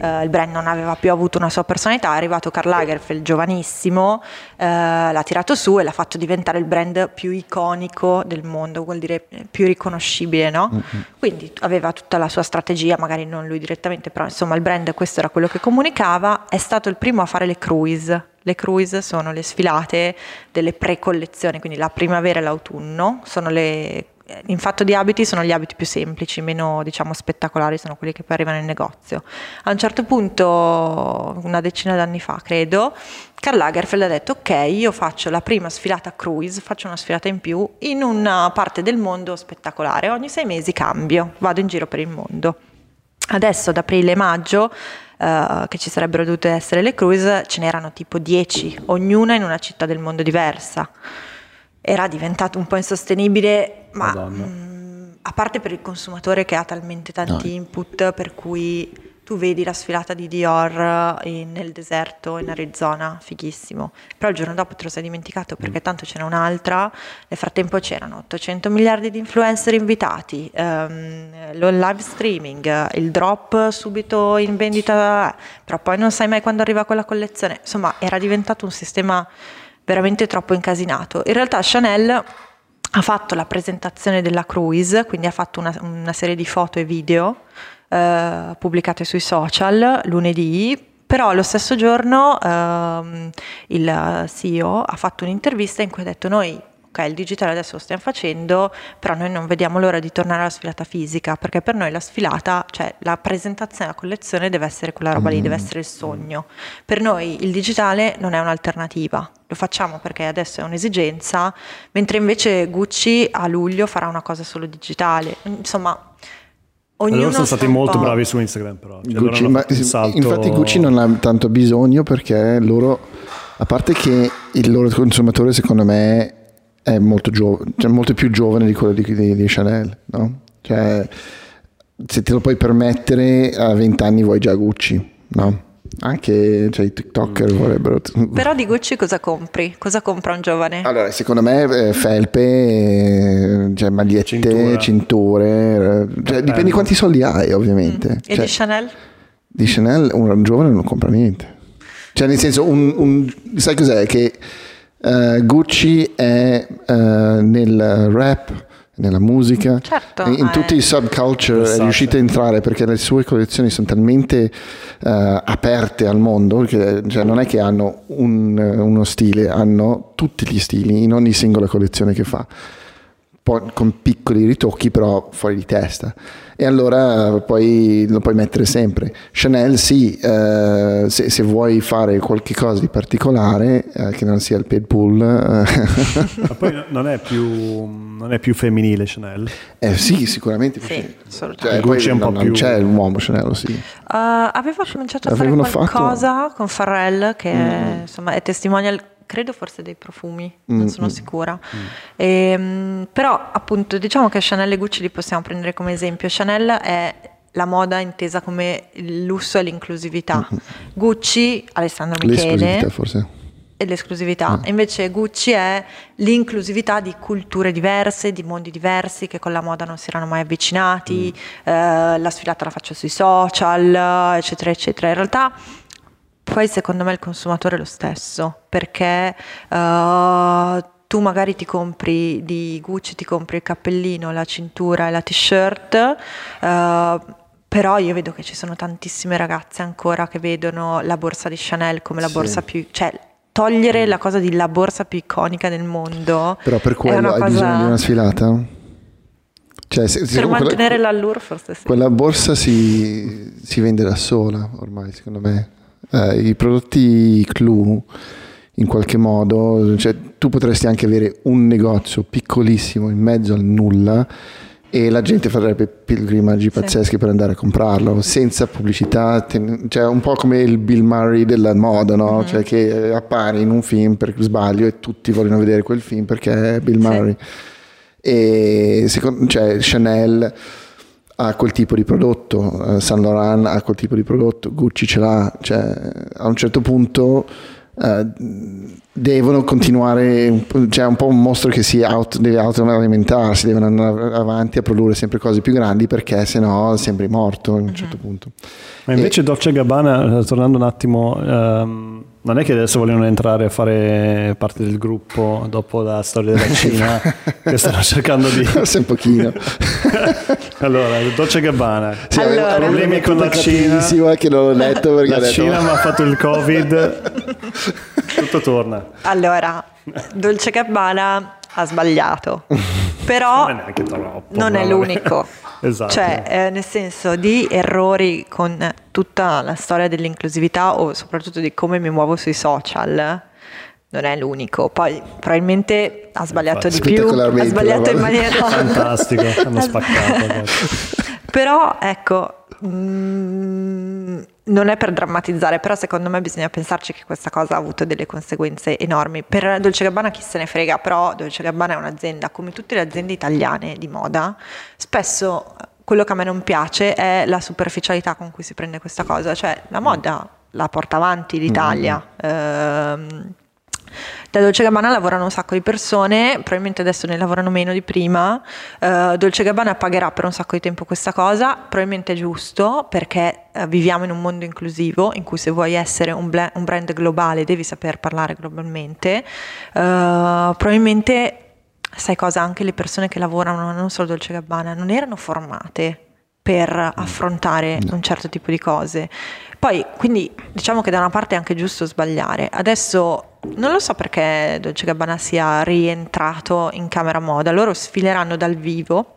Speaker 2: eh, il brand non aveva più avuto una sua personalità, è arrivato Karl Lagerfeld giovanissimo, eh, l'ha tirato su e l'ha fatto diventare il brand più iconico del mondo, vuol dire più riconoscibile, no? Mm-hmm. Quindi aveva tutta la sua strategia, magari non lui direttamente, però insomma il brand questo era quello che comunicava, è stato il primo a fare le cruise le cruise sono le sfilate delle pre-collezioni, quindi la primavera e l'autunno, le in fatto di abiti sono gli abiti più semplici, meno diciamo spettacolari, sono quelli che poi arrivano in negozio. A un certo punto, una decina d'anni fa credo, Karl Lagerfeld ha detto ok, io faccio la prima sfilata cruise, faccio una sfilata in più in una parte del mondo spettacolare, ogni sei mesi cambio, vado in giro per il mondo. Adesso ad aprile e maggio uh, che ci sarebbero dovute essere le cruise, ce n'erano tipo 10, ognuna in una città del mondo diversa. Era diventato un po' insostenibile, ma mh, mm, a parte per il consumatore che ha talmente tanti no. input per cui tu vedi la sfilata di Dior in, nel deserto in Arizona, fighissimo, però il giorno dopo te lo sei dimenticato perché tanto ce n'è un'altra, nel frattempo c'erano 800 miliardi di influencer invitati, um, lo live streaming, il drop subito in vendita, però poi non sai mai quando arriva quella collezione, insomma era diventato un sistema veramente troppo incasinato. In realtà Chanel ha fatto la presentazione della cruise, quindi ha fatto una, una serie di foto e video eh, pubblicate sui social lunedì, però lo stesso giorno ehm, il CEO ha fatto un'intervista in cui ha detto noi ok, il digitale adesso lo stiamo facendo, però noi non vediamo l'ora di tornare alla sfilata fisica, perché per noi la sfilata, cioè la presentazione della collezione deve essere quella roba lì, deve essere il sogno. Per noi il digitale non è un'alternativa, lo facciamo perché adesso è un'esigenza, mentre invece Gucci a luglio farà una cosa solo digitale. Insomma,
Speaker 3: Ognuno loro sono stati molto bravi su Instagram, però.
Speaker 1: Cioè Gucci, ma, salto... Infatti, Gucci non ha tanto bisogno perché loro, a parte che il loro consumatore, secondo me, è molto, giovane, cioè molto più giovane di quello di, di, di Chanel, no? Cioè, se te lo puoi permettere, a 20 anni vuoi già Gucci, no? Anche cioè, i TikToker mm. vorrebbero.
Speaker 2: Però di Gucci cosa compri? Cosa compra un giovane?
Speaker 1: Allora, secondo me eh, felpe, eh, cioè, magliette, Cintura. cinture, eh, cioè, dipende quanti soldi hai, ovviamente. Mm.
Speaker 2: E
Speaker 1: cioè,
Speaker 2: di Chanel?
Speaker 1: Di Chanel un giovane non compra niente. Cioè, nel senso, un, un, sai cos'è? Che uh, Gucci è uh, nel rap nella musica,
Speaker 2: certo,
Speaker 1: in,
Speaker 2: eh.
Speaker 1: tutti i subculture è riuscita a entrare perché le sue collezioni sono talmente uh, aperte al mondo che cioè, non è che hanno un, uno stile, hanno tutti gli stili in ogni singola collezione che fa. con piccoli ritocchi però fuori di testa e allora poi lo puoi mettere sempre. Chanel sì, eh, se, se, vuoi fare qualche cosa di particolare, eh, che non sia il pool.
Speaker 3: Eh. Ma poi [LAUGHS] non è, più, non è più femminile Chanel?
Speaker 1: Eh sì, sicuramente.
Speaker 2: Sì,
Speaker 1: cioè, poi c'è un po' non, più... c'è l'uomo Chanel, sì.
Speaker 2: Uh, aveva cominciato a Avevano fare qualcosa fatto... con Farrell che mm. insomma è testimonial credo forse dei profumi, non mm, sono mm, sicura. Mm. E, ehm, però appunto diciamo che Chanel e Gucci li possiamo prendere come esempio. Chanel è la moda intesa come il lusso e l'inclusività. Mm-hmm. Gucci, Alessandro Michele.
Speaker 1: L'esclusività forse.
Speaker 2: E l'esclusività. Ah. Invece Gucci è l'inclusività di culture diverse, di mondi diversi che con la moda non si erano mai avvicinati, mm. eh, la sfilata la faccio sui social, eccetera, eccetera. In realtà poi secondo me il consumatore è lo stesso, perché uh, tu magari ti compri di Gucci, ti compri il cappellino, la cintura e la t-shirt, uh, però io vedo che ci sono tantissime ragazze ancora che vedono la borsa di Chanel come la sì. borsa più... Cioè, togliere la cosa di la borsa più iconica del mondo.
Speaker 1: Però per quello hai cosa... bisogno di una sfilata?
Speaker 2: Cioè, se, per mantenere quella, l'allure forse sì.
Speaker 1: Quella borsa si, si vende da sola ormai, secondo me eh, i prodotti Clue in qualche modo, cioè, tu potresti anche avere un negozio piccolissimo in mezzo al nulla e la gente farebbe pilgrimaggi pazzeschi sì. per andare a comprarlo senza pubblicità, ten- cioè un po' come il Bill Murray della moda, no? mm-hmm. cioè che appare in un film per sbaglio e tutti vogliono vedere quel film perché è Bill Murray. Sì. E secondo, cioè, Chanel ha quel tipo di prodotto, eh, Saint Laurent ha quel tipo di prodotto, Gucci ce l'ha, cioè a un certo punto eh, devono continuare, cioè è un po' un mostro che si auto, deve autoalimentarsi, devono andare avanti a produrre sempre cose più grandi perché sennò sembri morto a un certo punto.
Speaker 3: Ma invece e, Dolce Gabbana, tornando un attimo... Um non è che adesso vogliono entrare a fare parte del gruppo dopo la storia della [LAUGHS] Cina, che stanno cercando di...
Speaker 1: Forse un pochino. [LAUGHS]
Speaker 3: allora, Dolce Gabbana,
Speaker 2: sì, allora,
Speaker 3: problemi con la Cina.
Speaker 1: che non l'ho letto perché
Speaker 3: la Cina mi ha fatto il Covid, [LAUGHS] tutto torna.
Speaker 2: Allora, Dolce Gabbana ha sbagliato, però non è, troppo, non è l'unico. [LAUGHS] Esatto. Cioè, eh, nel senso di errori con tutta la storia dell'inclusività o soprattutto di come mi muovo sui social, non è l'unico. Poi probabilmente ha sbagliato di più, ha sbagliato in maniera...
Speaker 3: Fantastico, [LAUGHS] hanno spaccato. [LAUGHS]
Speaker 2: Però ecco, mh, mm, non è per drammatizzare, però secondo me bisogna pensarci che questa cosa ha avuto delle conseguenze enormi. Per Dolce Gabbana chi se ne frega, però Dolce Gabbana è un'azienda, come tutte le aziende italiane di moda, spesso quello che a me non piace è la superficialità con cui si prende questa cosa, cioè la moda la porta avanti l'Italia. Mm-hmm. Ehm, da Dolce Gabbana lavorano un sacco di persone, probabilmente adesso ne lavorano meno di prima. Uh, Dolce Gabbana pagherà per un sacco di tempo questa cosa, probabilmente è giusto perché uh, viviamo in un mondo inclusivo in cui se vuoi essere un, bla- un brand globale devi saper parlare globalmente. Uh, probabilmente sai cosa? Anche le persone che lavorano, non solo Dolce Gabbana, non erano formate per affrontare un certo tipo di cose. Poi, quindi diciamo che da una parte è anche giusto sbagliare. Adesso non lo so perché Dolce Gabbana sia rientrato in camera moda, loro sfileranno dal vivo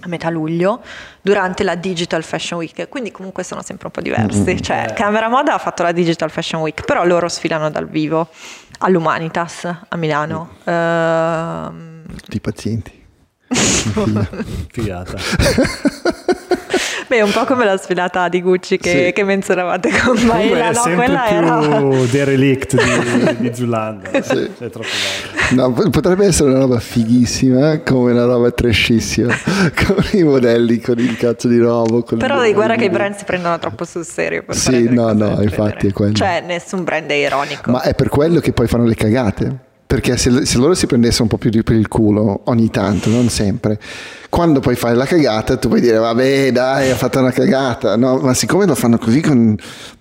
Speaker 2: a metà luglio durante la Digital Fashion Week, quindi comunque sono sempre un po' diversi. Mm-hmm. Cioè. Camera Moda ha fatto la Digital Fashion Week, però loro sfilano dal vivo all'Humanitas a Milano. Mm.
Speaker 1: Uh, Tutti pazienti. [LAUGHS]
Speaker 3: Figata.
Speaker 2: Beh, un po' come la sfilata di Gucci che, sì. che menzionavate con Maela,
Speaker 3: no? Quella più era... derelict di, [LAUGHS] di Zulanda. Sì. Cioè,
Speaker 1: no, potrebbe essere una roba fighissima, come una roba trashissima, [LAUGHS] con i modelli, con il cazzo di robo.
Speaker 2: Però di guarda che i brand si prendono troppo sul serio. Per
Speaker 1: sì, no, no, infatti è quello.
Speaker 2: Cioè, nessun brand è ironico.
Speaker 1: Ma è per quello che poi fanno le cagate. Perché se, se, loro si prendessero un po' più per il culo ogni tanto, non sempre, quando poi fai la cagata tu puoi dire vabbè dai ha fatto una cagata, no? ma siccome lo fanno così con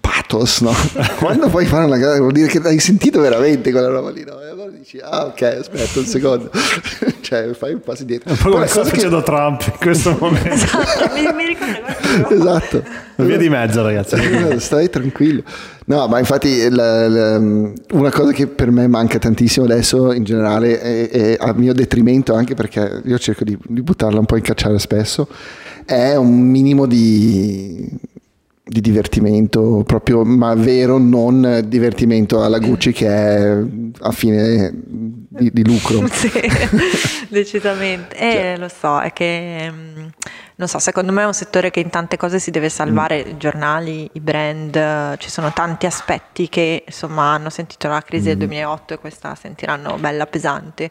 Speaker 1: pathos, no? [LAUGHS] Quando poi fanno una gara vuol dire che hai sentito veramente quella roba lì, no? E allora dici, ah ok, aspetta un secondo, [LAUGHS] cioè fai un passo indietro.
Speaker 3: Un po' come sta facendo che... Trump in questo [LAUGHS] momento.
Speaker 2: esatto, mi, mi ricordo
Speaker 1: Esatto.
Speaker 3: Via di mezzo ragazzi.
Speaker 1: Stai tranquillo. No, ma infatti la, la, una cosa che per me manca tantissimo adesso in generale è, è a mio detrimento anche perché io cerco di, di buttarla un po' in cacciare spesso, è un minimo di di divertimento proprio, ma vero, non divertimento alla Gucci che è a fine di, di lucro. [LAUGHS]
Speaker 2: sì, [LAUGHS] decisamente. E cioè. lo so, è che mm, non so, secondo me è un settore che in tante cose si deve salvare, mm. i giornali, i brand, ci sono tanti aspetti che insomma hanno sentito la crisi mm. del 2008 e questa sentiranno bella pesante.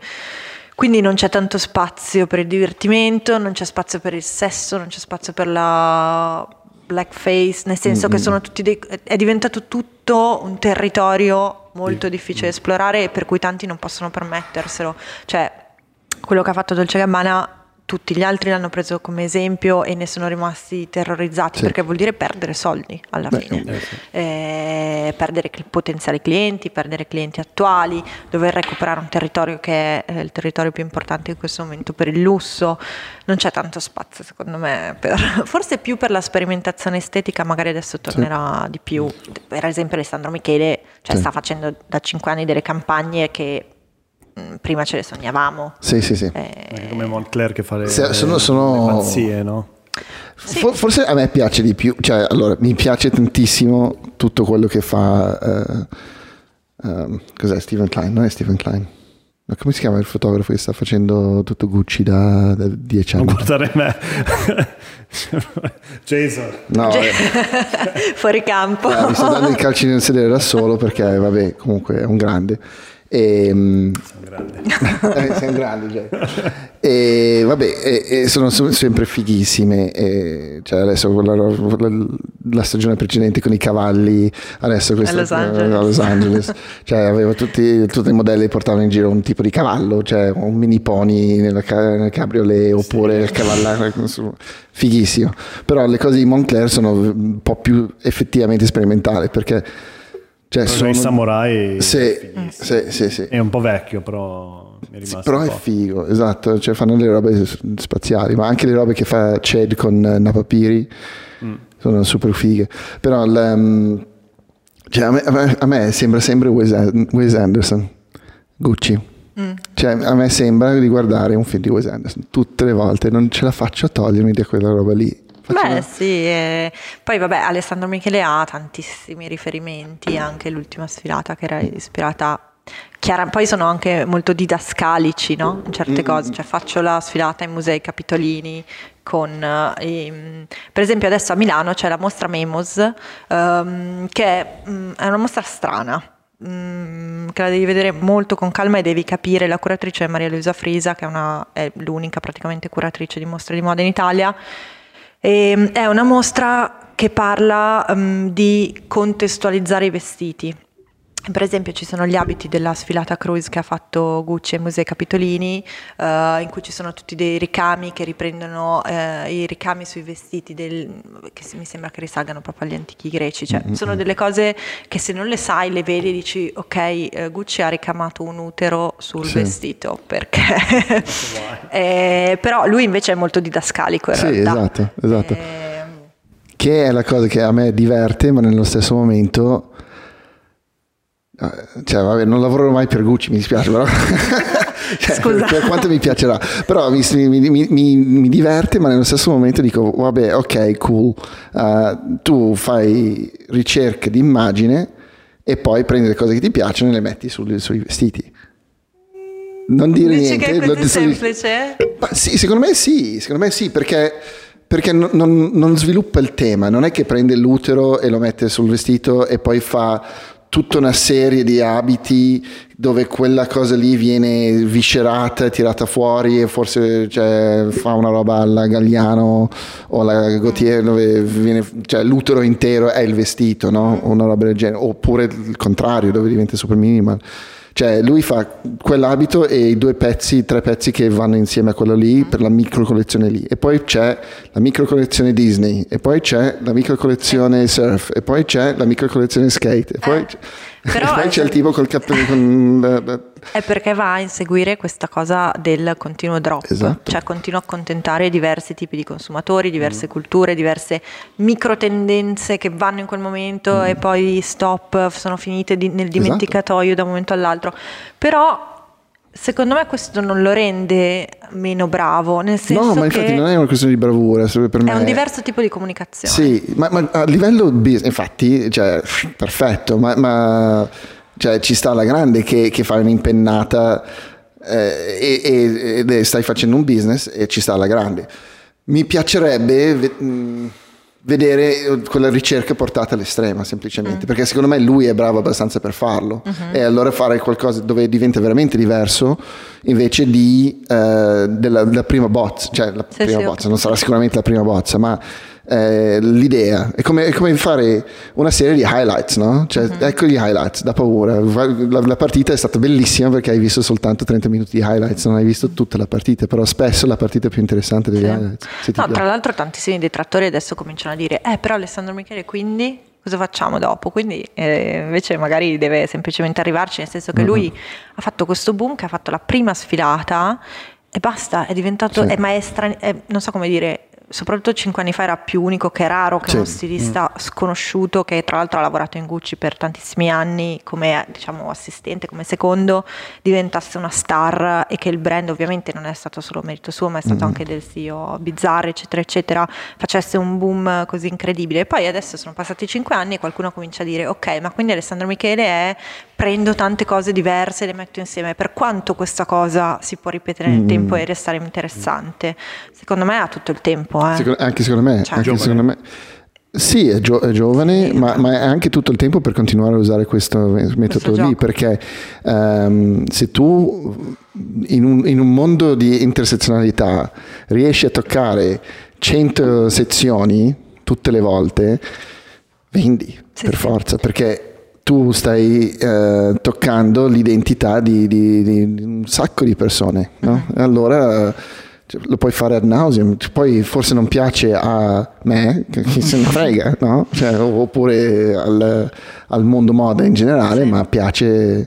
Speaker 2: Quindi non c'è tanto spazio per il divertimento, non c'è spazio per il sesso, non c'è spazio per la blackface, nel senso mm-hmm. che sono tutti dei, è diventato tutto un territorio molto difficile da esplorare e per cui tanti non possono permetterselo. Cioè, quello che ha fatto Dolce Gabbana tutti gli altri l'hanno preso come esempio e ne sono rimasti terrorizzati sì. perché vuol dire perdere soldi alla Beh, fine, eh, sì. eh, perdere potenziali clienti, perdere clienti attuali, dover recuperare un territorio che è il territorio più importante in questo momento per il lusso, non c'è tanto spazio secondo me, per, [LAUGHS] forse più per la sperimentazione estetica, magari adesso tornerà sì. di più, per esempio Alessandro Michele cioè, sta facendo da cinque anni delle campagne che prima ce le sognavamo.
Speaker 1: Sì, sì, sì.
Speaker 3: Eh, come Montclair che fa le,
Speaker 1: se, sono, sono...
Speaker 3: le pazzie, no?
Speaker 1: Sì. Forse a me piace di più, cioè allora mi piace tantissimo tutto quello che fa. Uh, uh, cos'è Steven Klein? Non è Steven Klein. Ma come si chiama il fotografo che sta facendo tutto Gucci da, da dieci anni?
Speaker 3: Non guardare me. [LAUGHS] Jason.
Speaker 1: No,
Speaker 2: eh. [LAUGHS] Fuori campo.
Speaker 1: Eh, mi sto dando i calci nel sedere da solo perché, vabbè, comunque è un grande. E,
Speaker 3: ehm, sei un grande.
Speaker 1: eh, sei un grande cioè. e vabbè e, e sono sempre fighissime e, cioè adesso la, la, la, stagione precedente con i cavalli adesso questa
Speaker 2: a Los Angeles, a
Speaker 1: Los Angeles. cioè avevo tutti, tutti i modelli portavano in giro un tipo di cavallo cioè un mini pony nella, nel cabriolet oppure sì. il cavallare fighissimo però le cose di Montclair sono un po' più effettivamente sperimentali perché
Speaker 3: cioè, sono... i samurai
Speaker 1: sì, sì, sì, sì,
Speaker 3: è un po' vecchio però è rimasto
Speaker 1: però è figo esatto cioè fanno le robe spaziali ma anche le robe che fa Chad con Napapiri mm. sono super fighe. Però um, cioè, a, me, a, me, sembra sempre Wes, Wes Anderson Gucci. Mm. cioè a me sembra di guardare un film di Wes Anderson tutte le volte non ce la faccio a togliermi da quella roba lì
Speaker 2: Beh sì, e poi vabbè Alessandro Michele ha tantissimi riferimenti, anche l'ultima sfilata che era ispirata Chiara, poi sono anche molto didascalici no? in certe mm. cose, cioè faccio la sfilata in musei capitolini con, eh, per esempio adesso a Milano c'è la mostra Memos um, che um, è una mostra strana, um, che la devi vedere molto con calma e devi capire, la curatrice è Maria Luisa Frisa che è, una, è l'unica praticamente curatrice di mostre di moda in Italia e, ehm, è una mostra che parla um, di contestualizzare i vestiti. Per esempio ci sono gli abiti della sfilata cruise che ha fatto Gucci ai Musei Capitolini, uh, in cui ci sono tutti dei ricami che riprendono uh, i ricami sui vestiti, del, che mi sembra che risalgano proprio agli antichi greci. Cioè, mm-hmm. Sono delle cose che se non le sai, le vedi e dici ok, uh, Gucci ha ricamato un utero sul sì. vestito, perché... [LAUGHS] eh, però lui invece è molto didascalico in
Speaker 1: sì,
Speaker 2: realtà.
Speaker 1: esatto, esatto. Eh, che è la cosa che a me diverte, ma nello stesso momento eh, cioè, vabbè, non lavorerò mai per Gucci, mi dispiace, però. [LAUGHS] cioè, per quanto mi piacerà, però mi, mi, mi, mi, diverte, ma nello stesso momento dico: vabbè, ok, cool. Uh, tu fai ricerche di immagine e poi prendi le cose che ti piacciono e le metti sul, sui vestiti. Non dire
Speaker 2: Dici
Speaker 1: niente.
Speaker 2: Che è semplice?
Speaker 1: Ma sì, secondo me sì, secondo me sì, perché perché non, non, non, sviluppa il tema, non è che prende l'utero e lo mette sul vestito e poi fa tutta una serie di abiti dove quella cosa lì viene viscerata, tirata fuori e forse cioè, fa una roba alla Galliano o alla Gautier dove viene, cioè, l'utero intero è il vestito, no? una roba del genere, oppure il contrario dove diventa super minimal. Cioè lui fa quell'abito e i due pezzi, tre pezzi che vanno insieme a quello lì per la micro collezione lì. E poi c'è la micro collezione Disney, e poi c'è la micro collezione surf, e poi c'è la micro collezione skate, e poi... Eh però poi c'è il tipo col cappello [LAUGHS] con...
Speaker 2: È perché va a inseguire questa cosa del continuo drop, esatto. cioè continua a accontentare diversi tipi di consumatori, diverse mm. culture, diverse micro tendenze che vanno in quel momento mm. e poi stop, sono finite di, nel dimenticatoio esatto. da un momento all'altro. Però Secondo me questo non lo rende meno bravo, nel senso
Speaker 1: No, ma infatti non è una questione di bravura, per me
Speaker 2: è un diverso tipo di comunicazione.
Speaker 1: Sì, ma, ma a livello business, infatti, cioè, perfetto, ma, ma cioè, ci sta la grande che, che fa un'impennata eh, e, e, e, stai facendo un business e ci sta alla grande. Mi piacerebbe... Mh, vedere quella ricerca portata all'estrema semplicemente mm. perché secondo me lui è bravo abbastanza per farlo mm-hmm. e allora fare qualcosa dove diventa veramente diverso invece di, uh, della, della, prima bozza cioè la sì, prima sì, bozza okay. non sarà sicuramente la prima bozza ma eh, l'idea. È come, è come, fare una serie di highlights, no? Cioè, mm-hmm. ecco gli highlights, da paura. La, la, partita è stata bellissima perché hai visto soltanto 30 minuti di highlights, non hai visto tutta la partita, però spesso la partita è più interessante degli sì. highlights.
Speaker 2: No, tra l'altro tantissimi detrattori adesso cominciano a dire, eh però Alessandro Michele quindi cosa facciamo dopo? Quindi eh, invece magari deve semplicemente arrivarci, nel senso che mm-hmm. lui ha fatto questo boom, che ha fatto la prima sfilata e basta, è diventato, sì. è maestra, è, non so come dire, soprattutto cinque anni fa era più unico che raro che sì. uno stilista mm. sconosciuto che tra l'altro ha lavorato in Gucci per tantissimi anni come diciamo, assistente, come secondo, diventasse una star e che il brand ovviamente non è stato solo merito suo ma è stato mm. anche del CEO Bizzarri eccetera eccetera, facesse un boom così incredibile. E poi adesso sono passati cinque anni e qualcuno comincia a dire ok ma quindi Alessandro Michele è prendo tante cose diverse e le metto insieme, per quanto questa cosa si può ripetere nel mm. tempo e restare interessante? Secondo me ha tutto il tempo. Eh.
Speaker 1: Secondo, anche secondo me. Cioè, anche secondo me. Sì, è, gio- è giovane, sì. ma, ma, è anche tutto il tempo per continuare a usare questo metodo questo lì, perché um, se tu in un, in un, mondo di intersezionalità riesci a toccare 100 sezioni tutte le volte, vendi sì, per sì. forza, perché tu stai eh, toccando l'identità di, di, di, un sacco di persone, no? Mm-hmm. Allora cioè, lo puoi fare ad nauseum, poi forse non piace a me, chi se ne frega, [LAUGHS] no? Cioè, oppure al, al, mondo moda in generale, sì. ma piace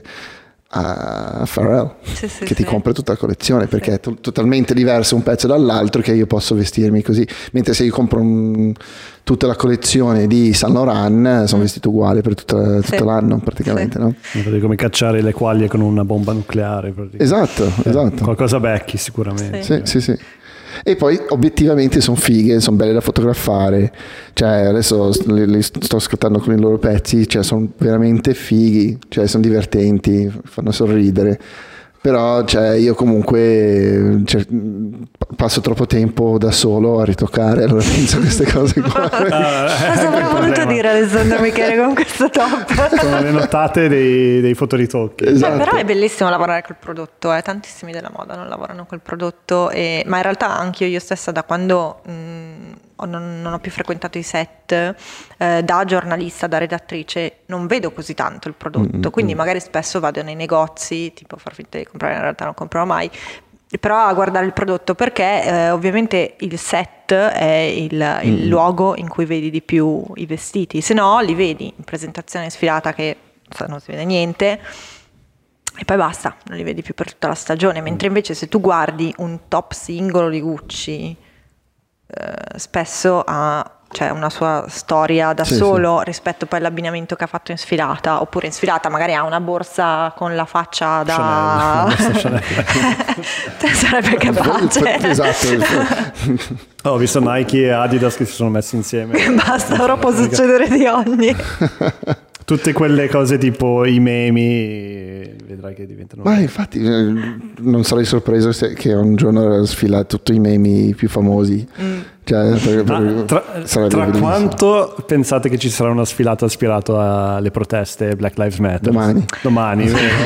Speaker 1: a Pharrell sì, sì, che ti compra tutta la collezione perché è to- totalmente diverso un pezzo dall'altro che io posso vestirmi così. Mentre se io compro un, tutta la collezione di Saint Laurent sono mm. vestito uguale per tutta, tutto l'anno praticamente no?
Speaker 3: come cacciare le quaglie con una bomba nucleare
Speaker 1: esatto, eh, esatto.
Speaker 3: qualcosa becchi sicuramente.
Speaker 1: Sì sì sì e poi obiettivamente sono fighe, sono belle da fotografare, cioè adesso li, li sto ascoltando con i loro pezzi, cioè sono veramente fighi, cioè sono divertenti, fanno sorridere però cioè, io comunque cioè, passo troppo tempo da solo a ritoccare allora penso a queste cose qua [LAUGHS]
Speaker 2: cosa avrei voluto dire Alessandro Michele con questo top
Speaker 3: sono le notate dei, dei fotoritocchi
Speaker 2: esatto. Beh, però è bellissimo lavorare col prodotto eh. tantissimi della moda non lavorano col prodotto e... ma in realtà anche io stessa da quando mh, non, non, ho più frequentato i set, eh, da giornalista, da redattrice, non vedo così tanto il prodotto, mm-hmm. quindi magari spesso vado nei negozi, tipo far finta di comprare, in realtà non comprerò mai, però a guardare il prodotto perché eh, ovviamente il set è il, il mm. luogo in cui vedi di più i vestiti, se no li vedi in presentazione sfilata che non si vede niente e poi basta, non li vedi più per tutta la stagione, mentre invece se tu guardi un top singolo di Gucci eh, spesso ha cioè una sua storia da sì, sì. rispetto poi all'abbinamento che ha fatto in sfilata oppure in sfilata magari ha una borsa con la faccia da Chanel, [LAUGHS] sarebbe [LAUGHS] capace.
Speaker 3: esatto. [LAUGHS] Ho visto Nike e Adidas che si sono messi insieme.
Speaker 2: Basta ora può succedere di ogni
Speaker 3: tutte quelle cose tipo i memi vedrai che diventano
Speaker 1: ma infatti eh, non sarei sorpreso se che un giorno sfila tutti i memi più famosi. Mm. cioè, per, per,
Speaker 3: tra, tra quanto pensate che ci sarà una sfilata ispirata alle proteste Black Lives Matter?
Speaker 1: Domani.
Speaker 3: Domani vero?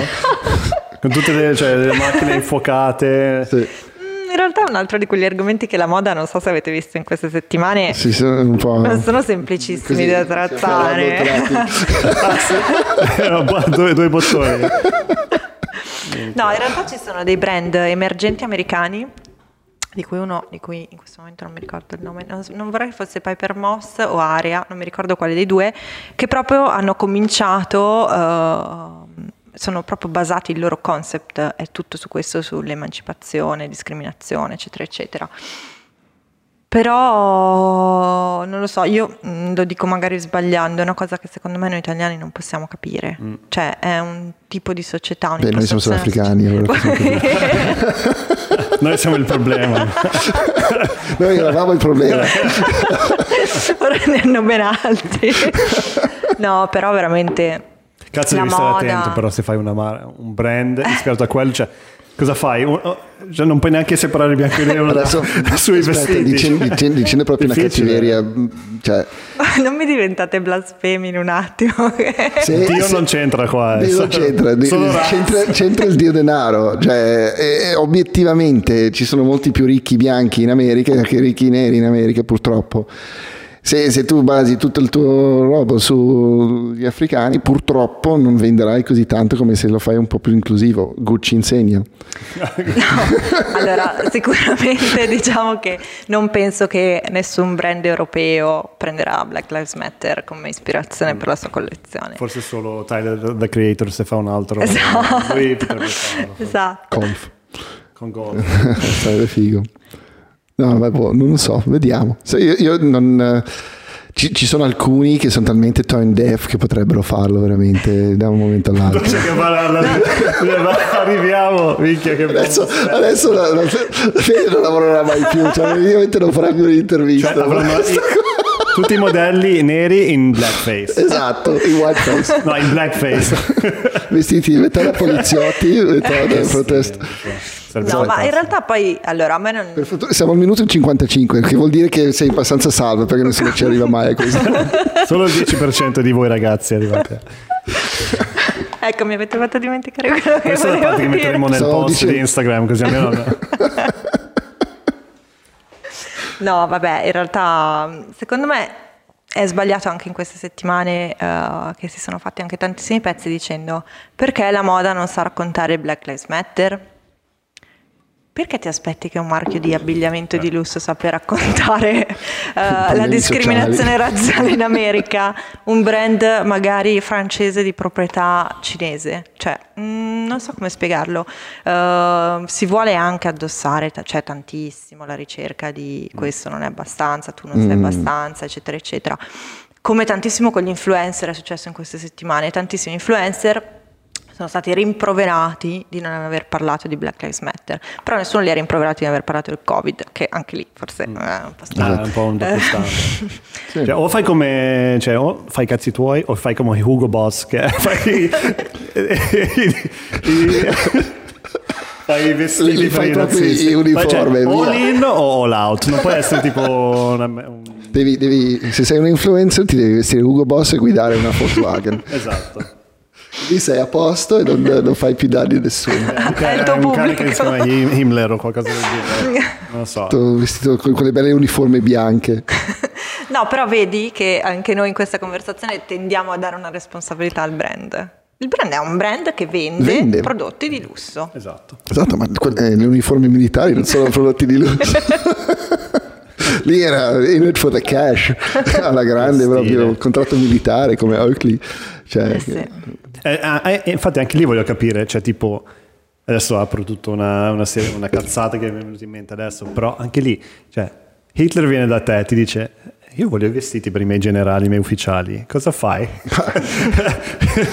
Speaker 3: [LAUGHS] con tutte le, cioè, le macchine infuocate. Sì
Speaker 2: in realtà è un altro di quegli argomenti che la moda, non so se avete visto in queste settimane,
Speaker 1: sì, sono un po'...
Speaker 2: non sono semplicissimi così, da trattare.
Speaker 3: due, due bottoni.
Speaker 2: No, in realtà ci sono dei brand emergenti americani di cui uno, di cui in questo momento non mi ricordo il nome, non, non, vorrei che fosse Piper Moss o Aria, non mi ricordo quale dei due, che proprio hanno cominciato, uh, sono proprio basati, il loro concept è tutto su questo, sull'emancipazione, discriminazione, eccetera, eccetera. Però non lo so, io mm, lo dico magari sbagliando, è una cosa che secondo me noi italiani non possiamo capire. Mm. Cioè è un tipo di società.
Speaker 1: Beh, noi siamo solo africani. Allora [LAUGHS]
Speaker 3: noi siamo il problema. [LAUGHS]
Speaker 1: noi eravamo il problema. [LAUGHS]
Speaker 2: Ora ne hanno ben altri. No, però veramente...
Speaker 3: Cazzo devi moda... stare attento però se fai una, un brand ispirato a quello, cioè Cosa fai? Oh, cioè non puoi neanche separare il bianco e nero [LAUGHS] Adesso, sui aspetta, vestiti.
Speaker 1: Dicendo, [LAUGHS] dicendo, dicendo proprio Difficile. una cattiveria. Cioè... [LAUGHS]
Speaker 2: Non mi diventate blasfemi in un attimo.
Speaker 3: Se, Dio se, non c'entra qua.
Speaker 1: Dio non c'entra, c'entra, c'entra, il Dio denaro. Cioè, e, obiettivamente ci sono molti più ricchi bianchi in America che ricchi neri in America purtroppo se, se, tu basi tutto il tuo robo sugli africani, purtroppo non venderai così tanto come se lo fai un po' più inclusivo. Gucci insegna.
Speaker 2: No, allora [LAUGHS] sicuramente diciamo che non penso che nessun brand europeo prenderà Black Lives Matter come ispirazione per la sua collezione.
Speaker 3: Forse solo Tyler the Creator se fa un altro. Esatto. Lui potrebbe farlo.
Speaker 2: Esatto.
Speaker 1: Conf.
Speaker 3: Con golf. [LAUGHS]
Speaker 1: Sarebbe figo. No, ma boh, non lo so, vediamo. Io, io non, ci, ci, sono alcuni che sono talmente tone deaf che potrebbero farlo veramente da un momento all'altro. Non c'è che parlarla,
Speaker 3: arriviamo, minchia che
Speaker 1: Adesso, adesso la, la, Fede non lavorerà mai più, cioè ovviamente non farà più un'intervista. Cioè, avranno,
Speaker 3: tutti i modelli neri in blackface.
Speaker 1: Esatto, in whiteface.
Speaker 3: No, in blackface.
Speaker 1: Vestiti metà da poliziotti, metà da protesta.
Speaker 2: No, ma in realtà poi, allora, a me non...
Speaker 1: Per fortuna siamo al minuto 55, che vuol dire che sei abbastanza salvo, perché nessuno ci arriva mai a questo. [LAUGHS]
Speaker 3: Solo il 10% di voi ragazzi arrivate. [LAUGHS]
Speaker 2: ecco, mi avete fatto dimenticare quello che
Speaker 3: Questa
Speaker 2: è la parte
Speaker 3: che metteremo nel Stavo post dicendo... di Instagram, così almeno... [LAUGHS]
Speaker 2: no, vabbè, in realtà, secondo me è sbagliato anche in queste settimane uh, che si sono fatti anche tantissimi pezzi dicendo perché la moda non sa raccontare Black Lives Matter perché ti aspetti che un marchio di abbigliamento di lusso sappia raccontare uh, la discriminazione razziale in America? Un brand magari francese di proprietà cinese? Cioè, mh, mm, non so come spiegarlo. Uh, si vuole anche addossare, c'è cioè, tantissimo la ricerca di questo non è abbastanza, tu non sei mm. abbastanza, eccetera, eccetera. Come tantissimo con gli influencer è successo in queste settimane. Tantissimi influencer sono stati rimproverati di non aver parlato di Black Lives Matter, però nessuno li ha rimproverati di non aver parlato del Covid, che anche lì forse mm. è un po' strano.
Speaker 3: Ah, è un po' un doppio [LAUGHS] sì. cioè, o fai come, cioè, o fai i cazzi tuoi o fai come Hugo Boss, che [LAUGHS] fai... fai i vestiti li
Speaker 1: fai proprio i uniforme
Speaker 3: cioè, all in o all out non può essere tipo una, un...
Speaker 1: devi, devi, se sei un influencer ti devi vestire Hugo Boss e guidare una Volkswagen. [LAUGHS]
Speaker 3: Esatto
Speaker 1: lì sei a posto e non, non fai più danni a nessuno.
Speaker 2: È il tuo un cane che si chiama
Speaker 3: Himmler o qualcosa del genere. [LAUGHS] Non lo so. Tutto
Speaker 1: vestito con quelle belle uniformi bianche. [LAUGHS]
Speaker 2: No, però vedi che anche noi in questa conversazione tendiamo a dare una responsabilità al brand. Il brand è un brand che vende, vende. prodotti di lusso.
Speaker 3: Esatto.
Speaker 1: Esatto, ma eh, le uniformi militari non sono prodotti di lusso. [LAUGHS] Lì era in it for the cash, alla grande proprio, il contratto militare come Oakley. Cioè, eh sì.
Speaker 3: Eh, ah, eh, infatti anche lì voglio capire, cioè tipo, adesso apro tutta una, una, serie, una cazzata che mi è venuta in mente adesso, però anche lì, cioè, Hitler viene da te e ti dice io voglio i vestiti per i miei generali, i miei ufficiali, cosa fai? [LAUGHS]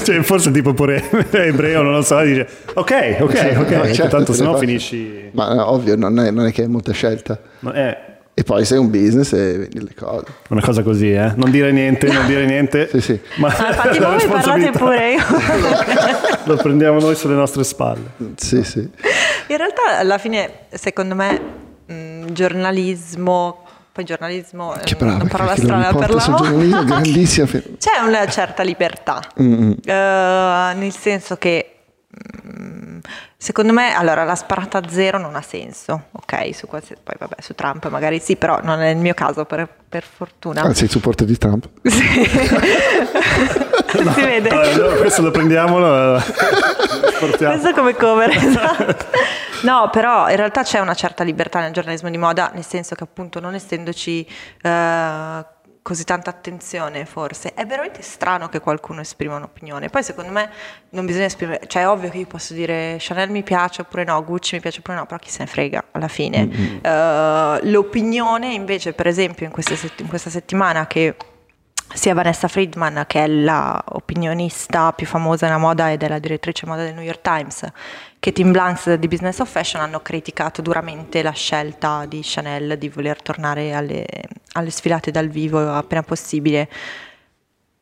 Speaker 3: cioè, forse tipo pure [LAUGHS] ebreo, non lo so, dice ok, ok, ok, no, certo, tanto se no finisci...
Speaker 1: Ma no, ovvio, non è, non è, che è molta scelta.
Speaker 3: No, è,
Speaker 1: e poi sei un business e vendi le cose.
Speaker 3: Una cosa così, eh? Non dire niente, non dire niente. [LAUGHS]
Speaker 1: sì, sì.
Speaker 2: Ma ah, infatti voi parlate pure io. [LAUGHS]
Speaker 3: Lo prendiamo noi sulle nostre spalle.
Speaker 1: Sì, sì.
Speaker 2: In realtà alla fine, secondo me, mh, giornalismo poi giornalismo
Speaker 1: che brava,
Speaker 2: una
Speaker 1: parola strana per la [LAUGHS] giornalismo grandissima
Speaker 2: c'è una certa libertà mm-hmm. uh, nel senso che Secondo me, allora, la sparata a zero non ha senso, ok? Su poi vabbè, su Trump magari sì, però non è il mio caso, per, per fortuna.
Speaker 1: Ah, sei supporter di Trump? [LAUGHS]
Speaker 2: Sì. [LAUGHS] no, si vede.
Speaker 3: No, questo lo prendiamo, lo
Speaker 2: Questo come cover, esatto. No, però in realtà c'è una certa libertà nel giornalismo di moda, nel senso che appunto non essendoci eh, così tanta attenzione forse, è veramente strano che qualcuno esprima un'opinione. Poi secondo me non bisogna esprimere, cioè è ovvio che io posso dire Chanel mi piace oppure no, Gucci mi piace oppure no, però chi se ne frega alla fine. Mm-hmm. Uh, l'opinione invece per esempio in, sett- in questa settimana che sia Vanessa Friedman, che è la opinionista più famosa nella moda ed è la direttrice moda del New York Times, che Tim Blanks di Business of Fashion hanno criticato duramente la scelta di Chanel di voler tornare alle, alle sfilate dal vivo appena possibile.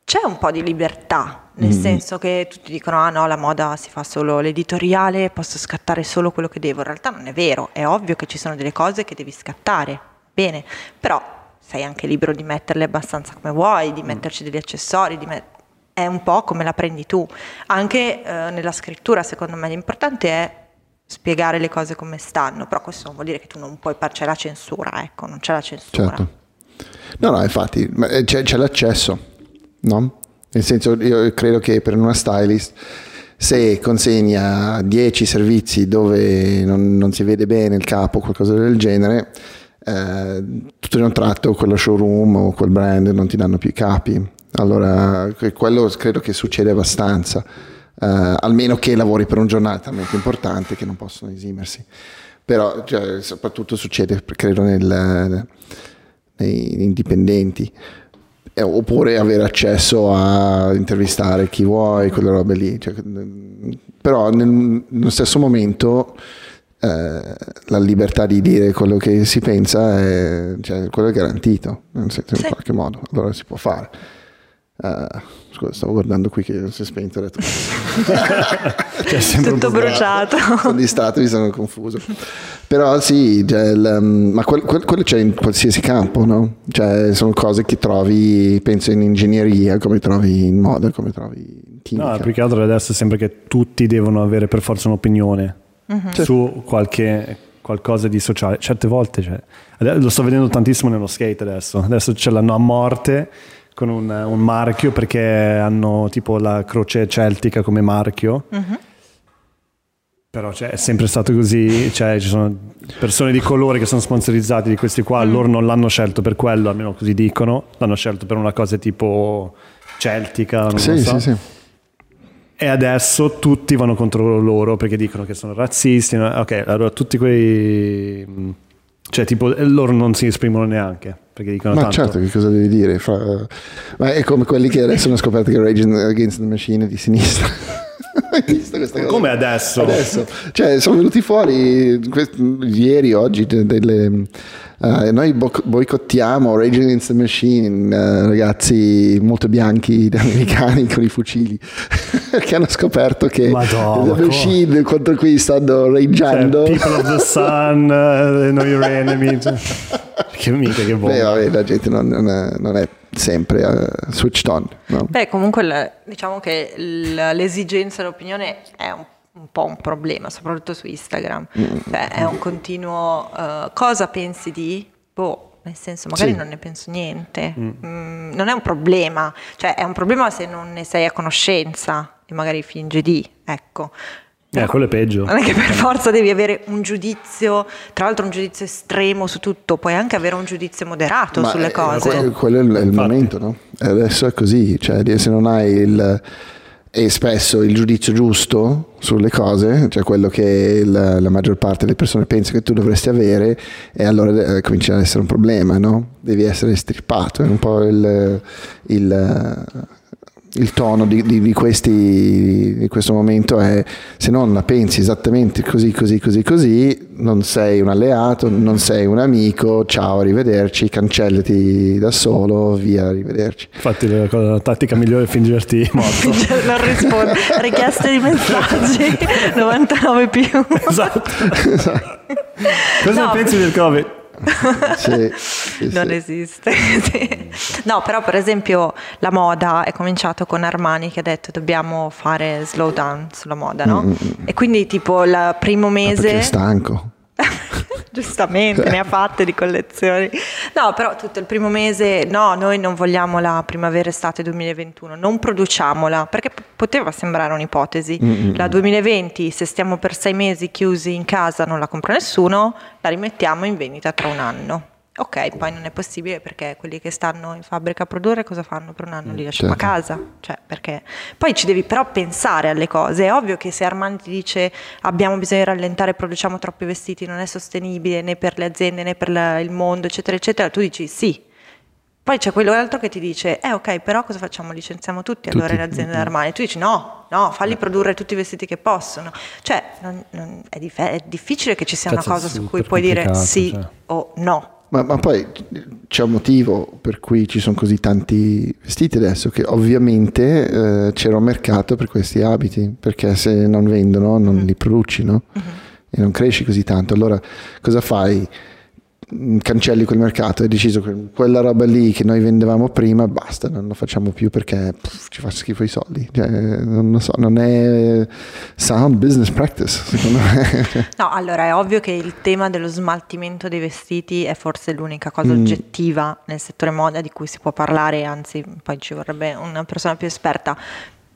Speaker 2: C'è un po' di libertà, nel mm. senso che tutti dicono: ah no, la moda si fa solo l'editoriale, posso scattare solo quello che devo. In realtà non è vero, è ovvio che ci sono delle cose che devi scattare. Bene, però sei anche libero di metterle abbastanza come vuoi, di mm. metterci degli accessori, met- è un po' come la prendi tu. Anche eh, nella scrittura, secondo me, l'importante è spiegare le cose come stanno, però questo non vuol dire che tu non puoi, c'è la censura, ecco, non c'è la censura.
Speaker 1: Certo. No, no, infatti, eh, c'è, c'è l'accesso, no? Nel senso, io credo che per una stylist se consegna 10 servizi dove non, non, si vede bene il capo o qualcosa del genere, eh, tutto in un tratto quello showroom o quel brand non ti danno più i capi. Allora, quello credo che succede abbastanza, eh, almeno che lavori per un giornale talmente importante che non possono esimersi. Però cioè, soprattutto succede, credo, nel, indipendenti. Eh, oppure avere accesso a intervistare chi vuoi, quelle robe lì. Cioè, però nel, nello stesso momento eh, la libertà di dire quello che si pensa è, cioè, quello è garantito in, sì. in qualche modo, allora si può fare. Uh, scusa, stavo guardando qui che si è spento. Detto, [LAUGHS]
Speaker 2: cioè, Tutto bruciato.
Speaker 1: Sono distratto, mi sono confuso. Però sì, cioè, il, um, ma quel, quel, quello c'è in qualsiasi campo, no? Cioè, sono cose che trovi, penso in ingegneria, come trovi in moda, come trovi in chimica.
Speaker 3: No, più che altro adesso sembra che tutti devono avere per forza un'opinione uh-huh. su qualche qualcosa di sociale. Certe volte, cioè, lo sto vedendo tantissimo nello skate adesso. Adesso ce l'hanno a morte con un, un marchio perché hanno tipo la croce celtica come marchio. Uh-huh. Però cioè, è sempre stato così, cioè, ci sono persone di colore che sono sponsorizzati di questi qua, mm. loro non l'hanno scelto per quello, almeno così dicono, l'hanno scelto per una cosa tipo celtica, non sì, so. Sì, sì e adesso tutti vanno contro loro perché dicono che sono razzisti. Ok, allora tutti quei... Cioè, tipo, loro non si esprimono neanche. Perché dicono
Speaker 1: Ma
Speaker 3: tanto.
Speaker 1: certo, che cosa devi dire? Fra... Ma è come quelli che adesso hanno scoperto che Rage Against the Machine è di sinistra.
Speaker 3: Come adesso?
Speaker 1: Adesso. Cioè, sono venuti fuori ieri, oggi, delle Uh, noi bo- boicottiamo Rage Against the Machine, uh, ragazzi molto bianchi [LAUGHS] americani con i fucili, [LAUGHS] che hanno scoperto che
Speaker 3: Madonna,
Speaker 1: The Machine contro cui stanno raggiando.
Speaker 3: Cioè, people of the Sun, uh, know your [LAUGHS] enemy. Che mica che buono.
Speaker 1: Beh, vabbè, la gente non, non, è, non è, sempre uh, switched on. No?
Speaker 2: Beh, comunque le, diciamo che l'esigenza dell'opinione è un po' un po' un problema, soprattutto su Instagram. Mm. Cioè, è un continuo uh, cosa pensi di? Boh, nel senso, magari sì. non ne penso niente. Mm. Mm, non è un problema, cioè è un problema se non ne sei a conoscenza e magari fingi di, ecco.
Speaker 3: Eh, quello è peggio.
Speaker 2: Non è che per forza devi avere un giudizio, tra l'altro un giudizio estremo su tutto, puoi anche avere un giudizio moderato Ma sulle cose.
Speaker 1: Quello, quello è il, il momento, no? Adesso è così, cioè se non hai il e spesso il giudizio giusto sulle cose, cioè quello che la, la maggior parte delle persone pensa che tu dovresti avere, e allora eh, comincia ad essere un problema, no? Devi essere strippato, è un po' il, il il tono di, di, di, questi, di, questo momento è se non la pensi esattamente così, così, così, così, non sei un alleato, non sei un amico, ciao, arrivederci, cancellati da solo, via, arrivederci.
Speaker 3: Infatti la, la tattica migliore è fingerti [LAUGHS] morto.
Speaker 2: non rispondo, richieste di messaggi, [LAUGHS] 99 più.
Speaker 3: Esatto. esatto. [LAUGHS] Cosa no, pensi del Covid?
Speaker 1: Sì, sì, [LAUGHS]
Speaker 2: non [LAUGHS]
Speaker 1: sì.
Speaker 2: esiste. no, però per esempio la moda è cominciato con Armani che ha detto dobbiamo fare slow down sulla moda, no? Mm. E quindi tipo il primo mese...
Speaker 1: Ma perché è stanco.
Speaker 2: Giustamente, ne ha fatte di collezioni. no, però tutto il primo mese, no, noi non vogliamo la primavera-estate 2021, non produciamola, perché poteva sembrare un'ipotesi. Mm-hmm. La 2020, se stiamo per sei mesi chiusi in casa, non la compra nessuno, la rimettiamo in vendita tra un anno. Ok, poi non è possibile perché quelli che stanno in fabbrica a produrre cosa fanno per un anno? Li lasciamo certo. a casa. Cioè, perché... Poi ci devi però pensare alle cose. È ovvio che se Armani ti dice abbiamo bisogno di rallentare, produciamo troppi vestiti, non è sostenibile né per le aziende né per la, il mondo, eccetera, eccetera, tu dici sì. Poi c'è quello altro che ti dice, eh ok, però cosa facciamo? Licenziamo tutti, tutti. allora le aziende mm-hmm. Armani. Tu dici no, no, falli eh. produrre tutti i vestiti che possono. Cioè, non, non, è, dif- è, difficile che ci sia Cazzo, una cosa su cui puoi dire sì cioè. o no.
Speaker 1: Ma, ma, poi c'è un motivo per cui ci sono così tanti vestiti adesso, che ovviamente eh, c'era un mercato per questi abiti, perché se non vendono non li produci, no? Uh-huh. E non cresci così tanto. Allora cosa fai? Cancelli quel mercato, hai deciso che quella roba lì che noi vendevamo prima, basta, non lo facciamo più perché pff, ci fa schifo i soldi. Cioè, non lo so, non è sound business practice, secondo me. [LAUGHS]
Speaker 2: No, allora è ovvio che il tema dello smaltimento dei vestiti è forse l'unica cosa mm. oggettiva nel settore moda di cui si può parlare, anzi poi ci vorrebbe una persona più esperta.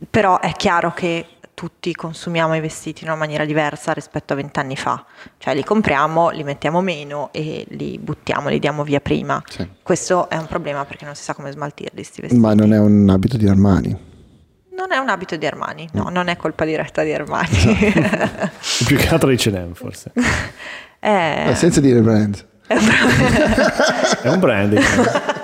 Speaker 2: Però è chiaro che tutti consumiamo i vestiti in una maniera diversa rispetto a vent'anni fa, cioè li compriamo, li mettiamo meno e li buttiamo, li diamo via prima. Sì. Questo è un problema perché non si sa come smaltirli questi vestiti.
Speaker 1: Ma non è un abito di Armani.
Speaker 2: Non è un abito di Armani, no, non è colpa diretta di Armani. Esatto. [LAUGHS]
Speaker 3: Più che altro di H&M forse. [LAUGHS]
Speaker 1: Eh... Eh, senza dire brand.
Speaker 3: è un brand. [LAUGHS]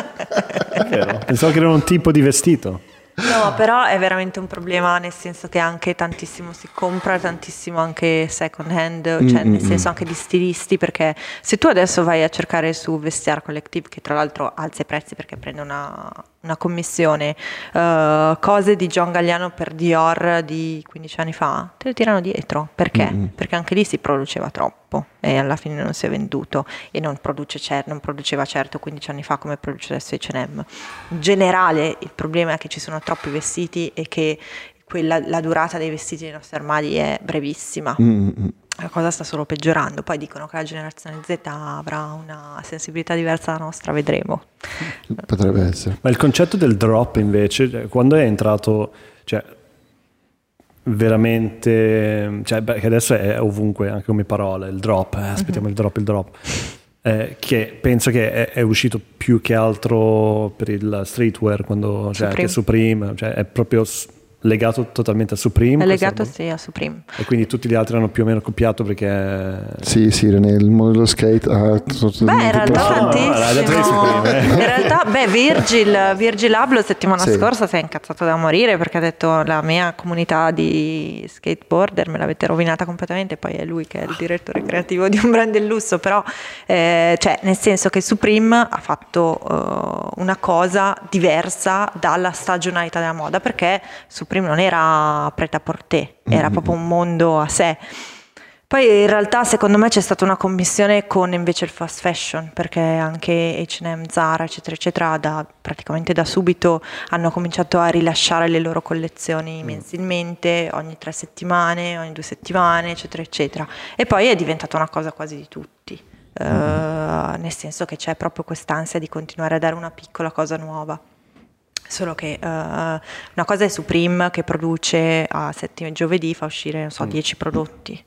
Speaker 3: È vero. Pensavo che era un tipo di vestito.
Speaker 2: No, però è veramente un problema nel senso che anche tantissimo si compra, tantissimo anche second hand, cioè mm-hmm. nel senso anche di stilisti, perché se tu adesso vai a cercare su Vestiaire Collective, che tra l'altro alza i prezzi perché prende una, una commissione, uh, cose di John Galliano per Dior di 15 anni fa, te le tirano dietro. Perché? Mm-hmm. Perché anche lì si produceva troppo e alla fine non si è venduto e non, produce non produceva certo 15 anni fa come produce adesso H&M. In generale il problema è che ci sono troppi vestiti e che quella, la durata dei vestiti nei nostri armadi è brevissima. Mm-hmm la cosa sta solo peggiorando. Poi dicono che la generazione Z avrà una sensibilità diversa dalla nostra, vedremo.
Speaker 1: Potrebbe essere.
Speaker 3: Ma il concetto del drop invece, cioè, quando è entrato, cioè, veramente, cioè, beh, che adesso è ovunque, anche come parola, il drop, eh, aspettiamo mm-hmm. il drop, il drop. Eh, che penso che è, è, uscito più che altro per il streetwear, quando, cioè, Supreme. Supreme, cioè è proprio legato totalmente a Supreme?
Speaker 2: È legato sì a Supreme.
Speaker 3: E quindi tutti gli altri hanno più o meno copiato perché...
Speaker 1: Sì, sì, nel mondo dello skate ha...
Speaker 2: Beh, in realtà tantissimo. No, eh. in realtà, beh, Virgil, Virgil Abloh settimana sì. scorsa si è incazzato da morire perché ha detto la mia comunità di skateboarder me l'avete rovinata completamente, poi è lui che è il direttore creativo di un brand del lusso, però eh, cioè, nel senso che Supreme ha fatto uh, una cosa diversa dalla stagionalità della moda perché Supreme prima non era pret-à-porter, era mm-hmm. proprio un mondo a sé. Poi in realtà secondo me c'è stata una commissione con invece il fast fashion, perché anche H&M, Zara, eccetera, eccetera, da, praticamente da subito hanno cominciato a rilasciare le loro collezioni mm. mensilmente, ogni tre settimane, ogni due settimane, eccetera, eccetera. E poi è diventata una cosa quasi di tutti, uh, nel senso che c'è proprio quest'ansia di continuare a dare una piccola cosa nuova. Solo che uh, una cosa è Supreme che produce a settimo giovedì, fa uscire, non so, 10 mm. prodotti.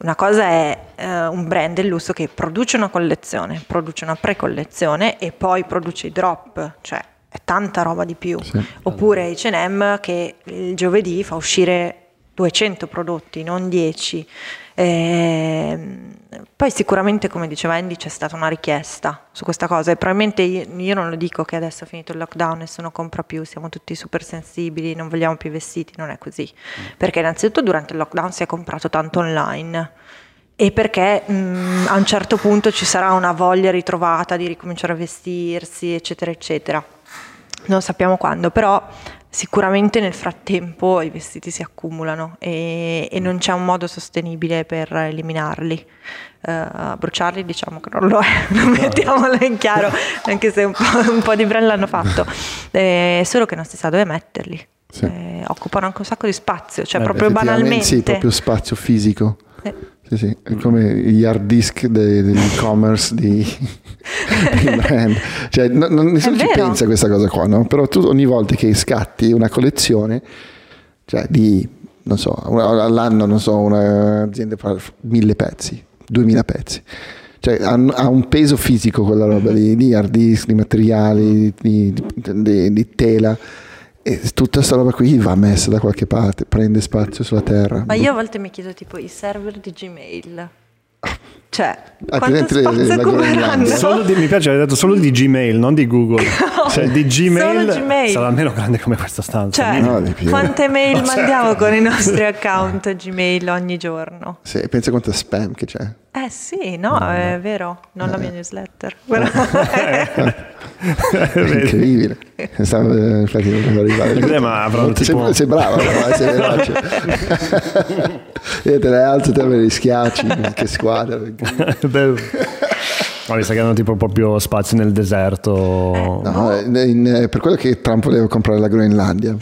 Speaker 2: Una cosa è uh, un brand del lusso che produce una collezione, produce una pre-collezione e poi produce i drop, cioè è tanta roba di più. Sì. Oppure H&M che il giovedì fa uscire 200 prodotti, non 10. E poi sicuramente, come diceva Andy, c'è stata una richiesta su questa cosa e probabilmente io, io, non lo dico che adesso è finito il lockdown, nessuno compra più, siamo tutti super sensibili, non vogliamo più vestiti, non è così. Mm. Perché innanzitutto durante il lockdown si è comprato tanto online e perché mh, mm, a un certo punto ci sarà una voglia ritrovata di ricominciare a vestirsi, eccetera, eccetera. Non sappiamo quando, però Sicuramente nel frattempo i vestiti si accumulano e, e non c'è un modo sostenibile per eliminarli. Uh, bruciarli diciamo che non lo è, [LAUGHS] non mettiamolo in chiaro, anche se un po', un po di brand l'hanno fatto, [LAUGHS] eh, solo che non si sa dove metterli. Sì. Eh, occupano anche un sacco di spazio, cioè eh, proprio banalmente.
Speaker 1: Sì, proprio spazio fisico.
Speaker 2: Eh,
Speaker 1: Sì, sì, è come gli hard disk de, dell'e-commerce di, [LAUGHS] di brand. Cioè, no, non, nessuno ci pensa a questa cosa qua, no? Però tu ogni volta che scatti una collezione, cioè di, non so, all'anno, non so, un'azienda fa mille pezzi, duemila pezzi. Cioè, ha, ha, un peso fisico quella roba di, di hard disk, di materiali, di, di tela e tutta questa roba qui va messa da qualche parte, prende spazio sulla terra.
Speaker 2: Ma io a volte mi chiedo tipo i server di Gmail. [LAUGHS] Cioè, ah, quanto spazio occuperanno?
Speaker 3: Solo di, mi piace, hai detto solo di Gmail, non di Google. [LAUGHS] No, cioè, di Gmail, Gmail, sarà almeno grande come questa stanza.
Speaker 2: Cioè, no, quante mail [LAUGHS] mandiamo con i nostri account Gmail ogni giorno?
Speaker 1: Sì, pensa quanto spam che c'è.
Speaker 2: Eh sì, no, no è vero, non eh. la mia newsletter. Però... [LAUGHS]
Speaker 1: incredibile. Stavo, infatti non arrivare.
Speaker 3: ma avrò tipo...
Speaker 1: sei, sei bravo, però, sei veloce. Io te le alzo, te me li schiacci, che squadra. [LAUGHS]
Speaker 3: No, mi sa che hanno tipo proprio spazio nel deserto.
Speaker 1: No, in, in, per quello che Trump voleva comprare la Groenlandia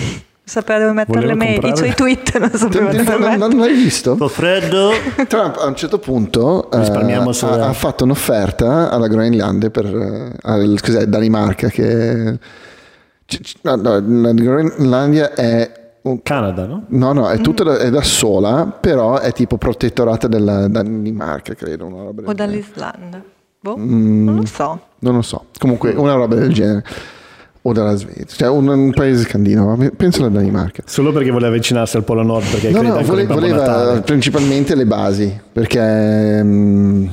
Speaker 2: sapeva dove mettere le mail, i suoi tweet non sapeva dove mettere.
Speaker 1: Non, non l'hai visto?
Speaker 3: Sto freddo.
Speaker 1: Trump a un certo punto eh, ha, ha, fatto un'offerta alla Groenlandia per eh, cos'è, Danimarca che no, no, la Groenlandia è
Speaker 3: un, Canada, no?
Speaker 1: No, no, è tutta da, è da sola, però è tipo protettorata dalla Danimarca, credo. Una roba
Speaker 2: o dall'Islanda. Boh, mm, non lo so.
Speaker 1: Non lo so. Comunque, una roba del genere o dalla Svezia, cioè un, un, paese scandinavo, penso alla Danimarca.
Speaker 3: Solo perché voleva avvicinarsi al Polo Nord, perché
Speaker 1: no, no, vole, voleva principalmente le basi, perché mh,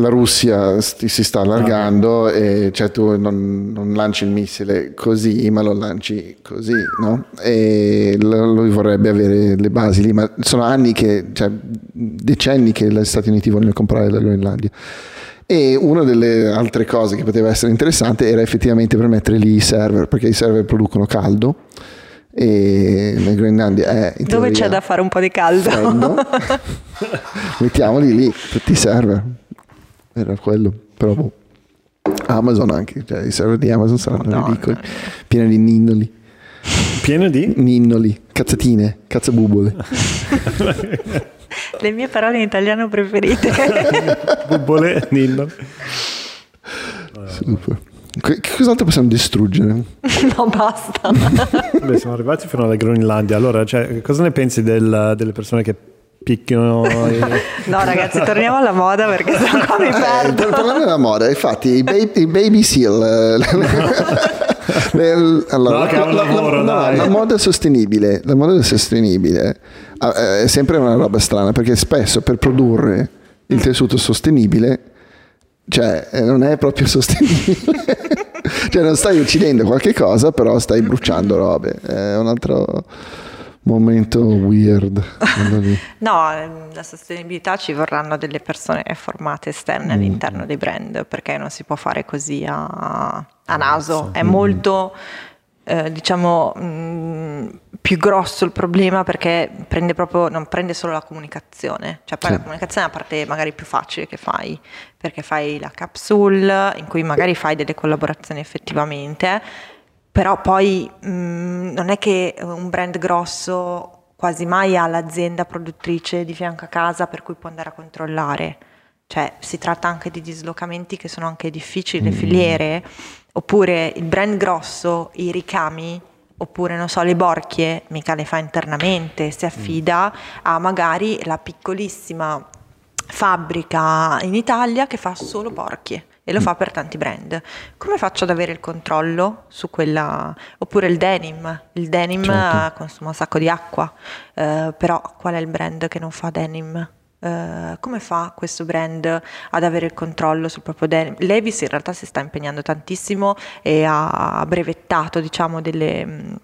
Speaker 1: la Russia si, sta allargando ah, e cioè, tu non, non, lanci il missile così, ma lo lanci così, no? E lui vorrebbe avere le basi lì, ma sono anni che, cioè decenni che gli Stati Uniti vogliono comprare la Groenlandia. E una delle altre cose che poteva essere interessante era effettivamente per mettere lì i server, perché i server producono caldo e la Groenlandia è in
Speaker 2: dove c'è da fare un po' di caldo [LAUGHS]
Speaker 1: mettiamoli lì tutti i server era quello però boh. Amazon anche cioè i server di Amazon saranno Madonna. piccoli pieni di ninnoli
Speaker 3: pieno di?
Speaker 1: ninnoli cazzatine cazzabubole
Speaker 2: Le mie parole in italiano preferite. [LAUGHS]
Speaker 3: Bubbole, Nillo.
Speaker 1: Super. Che cos'altro possiamo distruggere? [LAUGHS]
Speaker 2: No, basta.
Speaker 3: Beh, siamo arrivati fino alla Groenlandia. Allora, cioè, cosa ne pensi del, delle persone che picchiano? [LAUGHS]
Speaker 2: E... no, ragazzi, torniamo alla moda perché sennò qua mi eh, perdo.
Speaker 1: Eh, parlando della moda, infatti, i baby, i baby seal. [LAUGHS] Le, allora, no, la, lavoro, la, la, moda sostenibile, la moda sostenibile è sempre una roba strana perché spesso per produrre il tessuto sostenibile cioè eh, non è proprio sostenibile [LAUGHS] cioè non stai uccidendo qualche cosa però stai bruciando robe è un altro momento weird. [LAUGHS]
Speaker 2: no, ehm, la sostenibilità ci vorranno delle persone formate esterne mm. all'interno dei brand, perché non si può fare così a, a naso. È molto, eh, diciamo, mh, mm, più grosso il problema perché prende proprio, non prende solo la comunicazione, cioè poi sì. la comunicazione è la parte magari più facile che fai, perché fai la capsule in cui magari fai delle collaborazioni effettivamente però poi mh, mm, non è che un brand grosso quasi mai ha l'azienda produttrice di fianco a casa per cui può andare a controllare. Cioè si tratta anche di dislocamenti che sono anche difficili, le mm. filiere, oppure il brand grosso, i ricami, oppure non so, le borchie, mica le fa internamente, si affida a magari la piccolissima fabbrica in Italia che fa solo borchie e lo fa per tanti brand. Come faccio ad avere il controllo su quella... oppure il denim, il denim certo. consuma un sacco di acqua, eh, però qual è il brand che non fa denim? Uh, come fa questo brand ad avere il controllo sul proprio denim? Levis in realtà si sta impegnando tantissimo e ha brevettato diciamo delle,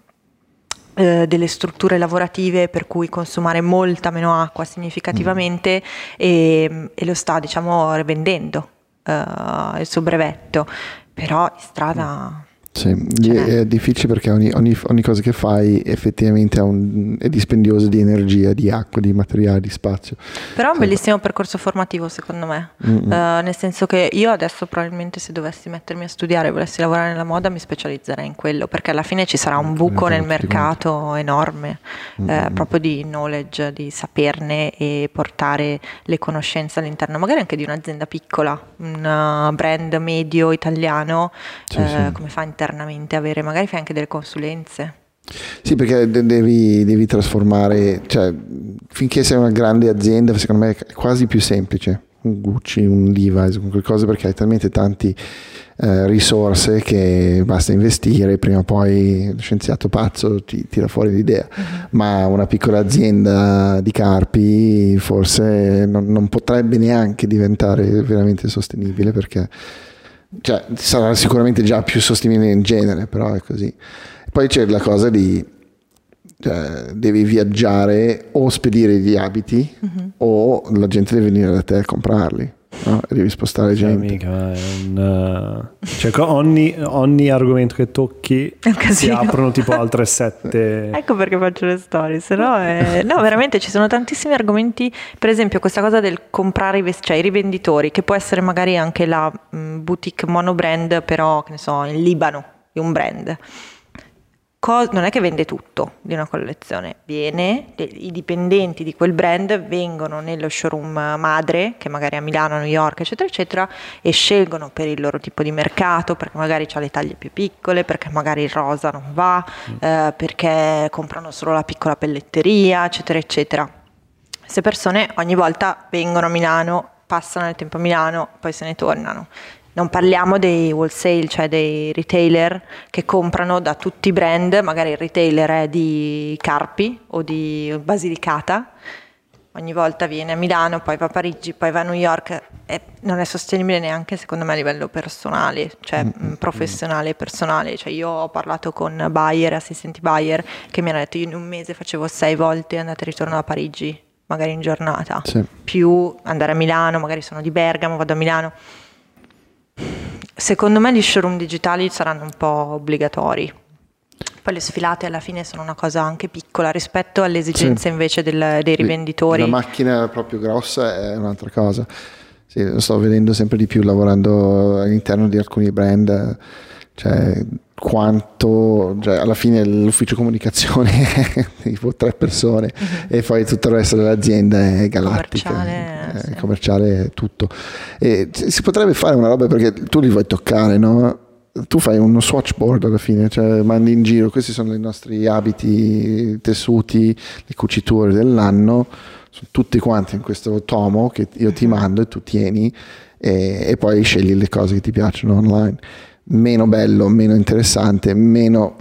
Speaker 2: uh, delle strutture lavorative per cui consumare molta meno acqua significativamente mm. e, e, lo sta diciamo vendendo uh, il suo brevetto, però in strada...
Speaker 1: Sì, è difficile perché ogni, ogni, ogni, cosa che fai effettivamente un, è dispendiosa di energia, di acqua, di materiale, di spazio.
Speaker 2: Però è un bellissimo percorso formativo secondo me, uh, nel senso che io adesso probabilmente se dovessi mettermi a studiare e volessi lavorare nella moda mi specializzerei in quello, perché alla fine ci sarà un buco nel mercato enorme, eh, proprio di knowledge, di saperne e portare le conoscenze all'interno magari anche di un'azienda piccola, un brand medio italiano, sì, eh, sì. come fa internamente internamente avere, magari fai anche delle consulenze.
Speaker 1: Sì, perché devi, devi, trasformare, cioè finché sei una grande azienda, secondo me è quasi più semplice, un Gucci, un Levi's, qualcosa perché hai talmente tante eh, risorse che basta investire, prima o poi lo scienziato pazzo ti tira fuori l'idea, uh-huh. ma una piccola azienda di carpi forse non, non potrebbe neanche diventare veramente sostenibile perché cioè, sarà sicuramente già più sostenibile in genere, però è così. Poi c'è la cosa di cioè, devi viaggiare o spedire gli abiti uh-huh. o la gente deve venire da te a comprarli. No? devi spostare cioè, gente. Mica,
Speaker 3: un, uh, cioè, ogni, ogni, argomento che tocchi [LAUGHS] si aprono tipo altre sette. [LAUGHS]
Speaker 2: ecco perché faccio le storie, se no, è... no, veramente ci sono tantissimi argomenti. Per esempio, questa cosa del comprare i, vest- cioè, i rivenditori, che può essere magari anche la mh, boutique monobrand, però che ne so, in Libano di un brand co- non è che vende tutto di una collezione, viene, i dipendenti di quel brand vengono nello showroom madre, che magari è a Milano, a New York, eccetera, eccetera, e scelgono per il loro tipo di mercato, perché magari ha le taglie più piccole, perché magari il rosa non va, mm. eh, perché comprano solo la piccola pelletteria, eccetera, eccetera. Queste persone ogni volta vengono a Milano, passano il tempo a Milano, poi se ne tornano. Non parliamo dei wholesale, cioè dei retailer che comprano da tutti i brand, magari il retailer è di Carpi o di Basilicata, ogni volta viene a Milano, poi va a Parigi, poi va a New York e non è sostenibile neanche secondo me a livello personale, cioè mm-hmm. professionale e personale. Cioè io ho parlato con buyer, assistenti buyer, che mi hanno detto io in un mese facevo sei volte andata e ritorno da Parigi, magari in giornata, sì. più andare a Milano, magari sono di Bergamo, vado a Milano. Secondo me gli showroom digitali saranno un po' obbligatori. Poi le sfilate alla fine sono una cosa anche piccola rispetto alle esigenze sì. invece del, dei rivenditori.
Speaker 1: La macchina proprio grossa è un'altra cosa. Sì, lo sto vedendo sempre di più lavorando all'interno di alcuni brand. Cioè, quanto cioè alla fine l'ufficio comunicazione [LAUGHS] è tipo tre persone uh-huh. e poi tutto il resto dell'azienda è galattica commerciale, è, sì. commerciale è tutto e si potrebbe fare una roba perché tu li vuoi toccare no? tu fai uno swatchboard alla fine cioè mandi in giro questi sono i nostri abiti tessuti le cuciture dell'anno sono tutti quanti in questo tomo che io ti mando e tu tieni e, e poi scegli le cose che ti piacciono online meno bello, meno interessante, meno...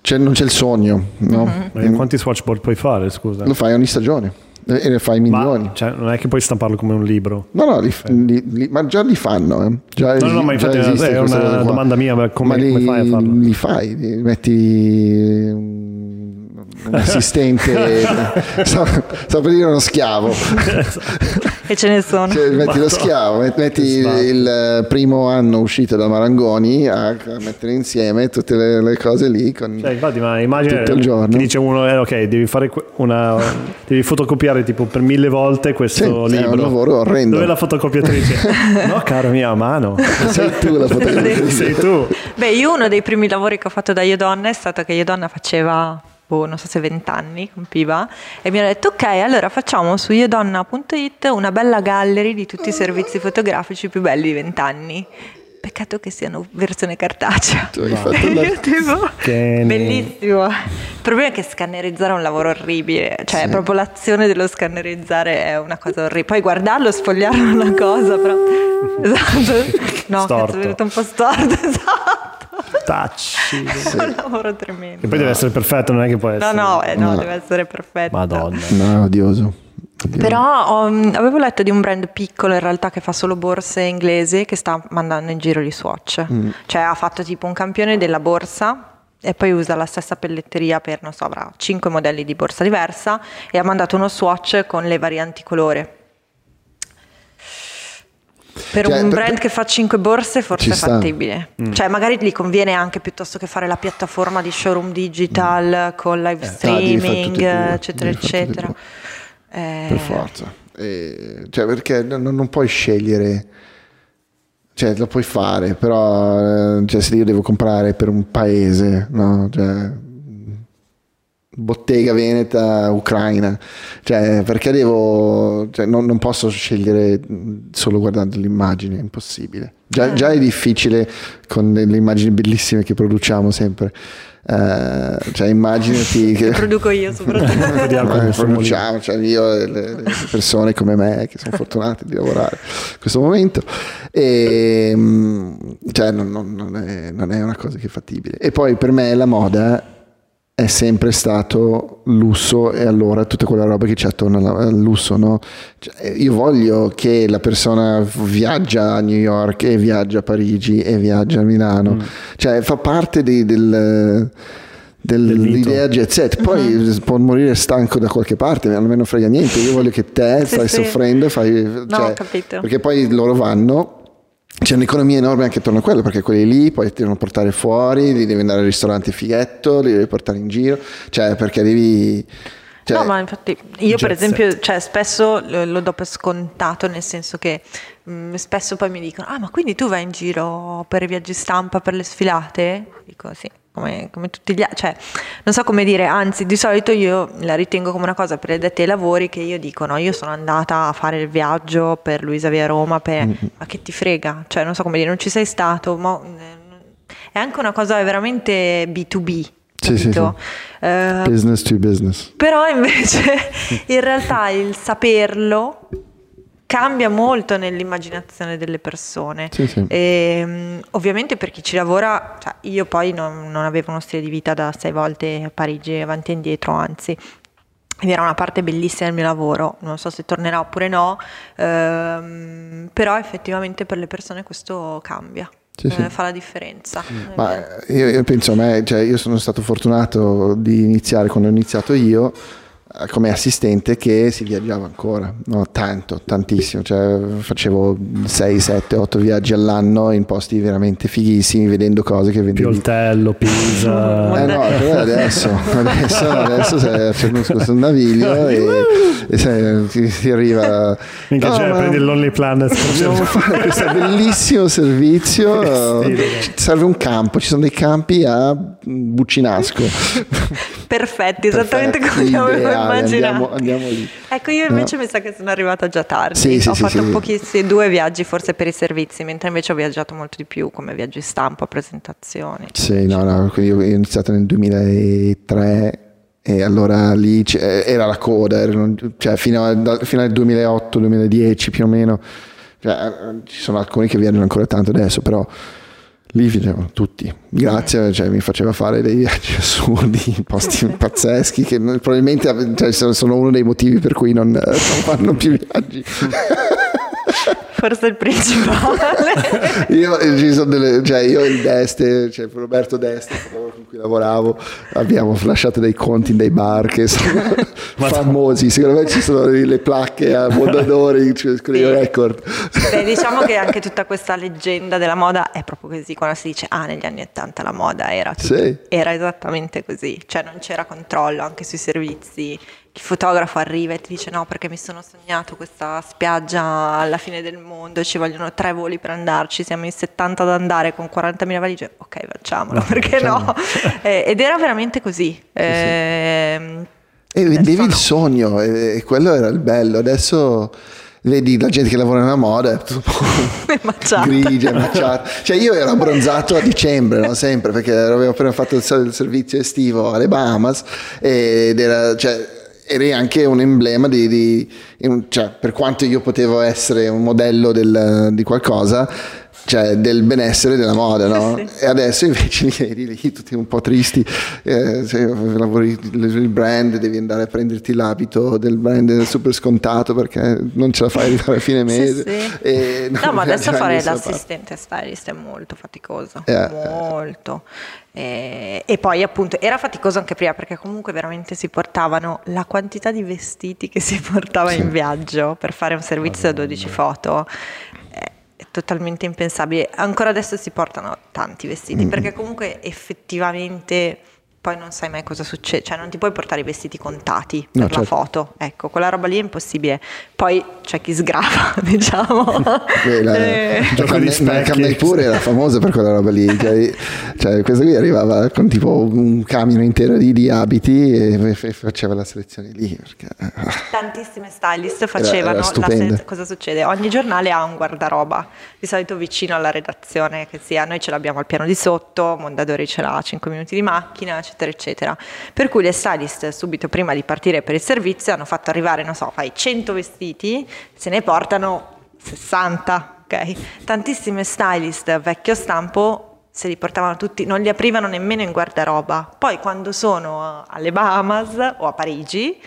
Speaker 1: Cioè, non c'è il sogno. No?
Speaker 3: Mm-hmm. quanti swatchboard puoi fare, scusa?
Speaker 1: Lo fai ogni stagione e ne fai milioni.
Speaker 3: Ma, cioè, non è che puoi stamparlo come un libro.
Speaker 1: No, no, li, li, li, ma già li fanno. Eh. Già
Speaker 3: no, no, ma infatti è una domanda mia, come, come fai a farlo?
Speaker 1: Li fai, li metti un assistente, [LAUGHS] sto, sto, per dire uno schiavo.
Speaker 2: e ce ne sono.
Speaker 1: Cioè, metti lo schiavo, metti il primo anno uscito da Marangoni a, mettere insieme tutte le, le cose lì. Con
Speaker 3: cioè, infatti, ma immagina tutto il giorno. Ti dice uno, eh, ok, devi fare una, devi fotocopiare tipo per mille volte questo sì, libro. È un
Speaker 1: lavoro orrendo.
Speaker 3: Dove è la fotocopiatrice? [LAUGHS] no, caro mio, a mano.
Speaker 1: Sei tu la fotocopiatrice.
Speaker 3: Sei tu.
Speaker 2: Beh, io uno dei primi lavori che ho fatto da Io Donna è stato che Io Donna faceva boh, non so se 20 anni, compiva, e mi ha detto ok, allora facciamo su iodonna.it una bella gallery di tutti i servizi fotografici più belli di 20 anni. Peccato che siano versione cartacea.
Speaker 1: Tu hai fatto [LAUGHS] la...
Speaker 2: tipo, bellissimo. Il problema è che scannerizzare è un lavoro orribile, cioè sì. proprio l'azione dello scannerizzare è una cosa orribile. Poi guardarlo, sfogliarlo è una cosa, però... [LAUGHS] Esatto. No, è venuto un po' storto, [LAUGHS] esatto.
Speaker 3: Tacci. [LAUGHS]
Speaker 2: Sì. Un lavoro tremendo.
Speaker 3: E poi deve essere perfetto, non è che può essere.
Speaker 2: No, no, eh, no, no. deve essere perfetto.
Speaker 3: Madonna.
Speaker 1: No, odioso.
Speaker 2: Però um, avevo letto di un brand piccolo in realtà che fa solo borse inglesi che sta mandando in giro gli swatch. Mm. Cioè ha fatto tipo un campione della borsa e poi usa la stessa pelletteria per, non so, avrà 5 modelli di borsa diversa e ha mandato uno swatch con le varianti colore Per cioè, un brand per... che fa 5 borse forse è fattibile. Mm. Cioè magari gli conviene anche piuttosto che fare la piattaforma di showroom digital mm. con live eh, streaming, ah, eccetera, eccetera.
Speaker 1: Eh... Per forza. Eh, cioè perché non, non puoi scegliere cioè lo puoi fare, però cioè, se io devo comprare per un paese, no? Cioè, bottega veneta ucraina, cioè perché devo, cioè, non, non, posso scegliere solo guardando l'immagine, è impossibile. Già, eh. già è difficile con le immagini bellissime che produciamo sempre. Uh, cioè immaginati [LAUGHS] che,
Speaker 2: che produco io soprattutto [LAUGHS]
Speaker 1: eh, produciamo cioè io e le, le, persone come me che sono fortunate di lavorare in questo momento e mm, cioè non, non, non, è, non è una cosa che è fattibile e poi per me la moda è sempre stato lusso e allora tutta quella roba che c'è attorno al lusso, no? Cioè, io voglio che la persona viaggia a New York e viaggia a Parigi e viaggia a Milano, mm. cioè fa parte di, del, dell'idea jet set, poi uh-huh. può morire stanco da qualche parte, a me non frega niente, io voglio che te stai sì. soffrendo, fai,
Speaker 2: cioè,
Speaker 1: no, perché poi loro vanno c'è un'economia enorme anche attorno a quello, perché quelli lì poi ti devono portare fuori, li devi andare al ristorante fighetto, li devi portare in giro, cioè perché devi... Cioè,
Speaker 2: no, ma infatti io per esempio cioè, spesso lo, lo, do per scontato, nel senso che mh, mm, spesso poi mi dicono, ah ma quindi tu vai in giro per i viaggi stampa, per le sfilate? Dico sì come, come, tutti gli altri, cioè non so come dire, anzi di solito io la ritengo come una cosa per i detti ai lavori che io dico no, io sono andata a fare il viaggio per Luisa Via Roma, per... Mm-hmm. ma che ti frega, cioè non so come dire, non ci sei stato, ma è anche una cosa veramente B2B. Sì, sì, sì.
Speaker 1: Uh, business to business.
Speaker 2: Però invece [LAUGHS] in realtà il saperlo cambia molto nell'immaginazione delle persone. Sì, sì. E, um, ovviamente per chi ci lavora, cioè io poi non, non, avevo uno stile di vita da sei volte a Parigi avanti e indietro, anzi. Ed era una parte bellissima del mio lavoro, non so se tornerà oppure no, ehm, però effettivamente per le persone questo cambia. Sì, sì. Eh, fa la differenza.
Speaker 1: Ma io, io penso a me, cioè io sono stato fortunato di iniziare quando ho iniziato io come assistente che si viaggiava ancora, no? tanto, tantissimo, cioè, facevo 6, 7, 8 viaggi all'anno in posti veramente fighissimi, vedendo cose che vendevo.
Speaker 3: Pioltello, Pisa. [LAUGHS]
Speaker 1: eh no, adesso, adesso, adesso c'è questo naviglio [LAUGHS] e, e se, ti, ti, arriva...
Speaker 3: Minchia, no, cioè, prendi l'Only Planet.
Speaker 1: Dobbiamo fare questo bellissimo servizio, serve un campo, ci sono dei campi a Buccinasco.
Speaker 2: Perfetti, esattamente Perfetti, come avevo immaginato. Andiamo, andiamo. Ecco, io invece no. mi sa che sono arrivata già tardi. Sì, sì, ho sì, fatto pochissimi, due viaggi forse per i servizi, mentre invece ho viaggiato molto di più come viaggi stampa, presentazioni.
Speaker 1: Sì, no, no, io ho iniziato nel 2003 e allora lì era la coda, erano, cioè fino, a, fino al 2008-2010 più o meno. Cioè, ci sono alcuni che viaggiano ancora tanto adesso, però lì viaggiavano tutti. Grazie, cioè, mi faceva fare dei viaggi [LAUGHS] assurdi, posti [LAUGHS] pazzeschi, che probabilmente cioè, sono uno dei motivi per cui non, non fanno più viaggi. [LAUGHS]
Speaker 2: Forse il principale. [LAUGHS]
Speaker 1: io, ci sono delle, cioè io e il Deste, cioè Roberto Deste, con cui lavoravo, abbiamo lasciato dei conti in dei bar che sono [LAUGHS] famosi. Secondo me ci sono le placche a Mondadori, [LAUGHS] cioè, con sì. i record.
Speaker 2: Beh, diciamo che anche tutta questa leggenda della moda è proprio così. Quando si dice, ah, negli anni 80 la moda era, tutto, sì. era esattamente così. Cioè non c'era controllo anche sui servizi il fotografo arriva e ti dice no perché mi sono sognato questa spiaggia alla fine del mondo e ci vogliono tre voli per andarci, siamo in 70 ad andare con 40.000 valigie, ok facciamolo, no, [LAUGHS] perché facciamo. no? [LAUGHS] Eh, ed era veramente così.
Speaker 1: Eh, sì. E vedevi il sogno e quello era il bello, adesso vedi la gente che lavora nella moda è tutto un po' [LAUGHS] grigia, macciata. Cioè io ero abbronzato a dicembre, no? sempre, perché avevo appena fatto il servizio estivo alle Bahamas ed era, cioè, eri anche un emblema di, di cioè, per quanto io potevo essere un modello del, di qualcosa, cioè del benessere della moda, no? [LAUGHS] Sì. E adesso invece eri lì tutti un po' tristi, eh, se lavori il brand devi andare a prenderti l'abito del brand super scontato perché non ce la fai arrivare a fine mese. Sì,
Speaker 2: sì. no, ma adesso fare l'assistente stylist è molto faticoso, eh, molto. E, e, poi appunto era faticoso anche prima perché comunque veramente si portavano la quantità di vestiti che si [LAUGHS] portava in viaggio per fare un servizio da 12 foto totalmente impensabile. Ancora adesso si portano tanti vestiti mm. perché comunque effettivamente poi non sai mai cosa succede, cioè non ti puoi portare i vestiti contati per no, certo. la foto, ecco, quella roba lì è impossibile. Poi c'è chi sgrava, [LAUGHS] diciamo.
Speaker 1: Quella, eh. la Camnei pure era famosa per quella roba lì, cioè, cioè questa qui arrivava con tipo un camion intero di, di abiti e, e, faceva la selezione lì. Perché,
Speaker 2: ah. Tantissime stylist facevano era, era la cosa succede? Ogni giornale ha un guardaroba, di solito vicino alla redazione che sia, noi ce l'abbiamo al piano di sotto, Mondadori ce l'ha a 5 minuti di macchina, eccetera, eccetera. Per cui le stylist subito prima di partire per il servizio hanno fatto arrivare, non so, fai 100 vestiti, se ne portano 60, ok? Tantissime stylist vecchio stampo se li portavano tutti, non li aprivano nemmeno in guardaroba. Poi quando sono alle Bahamas o a Parigi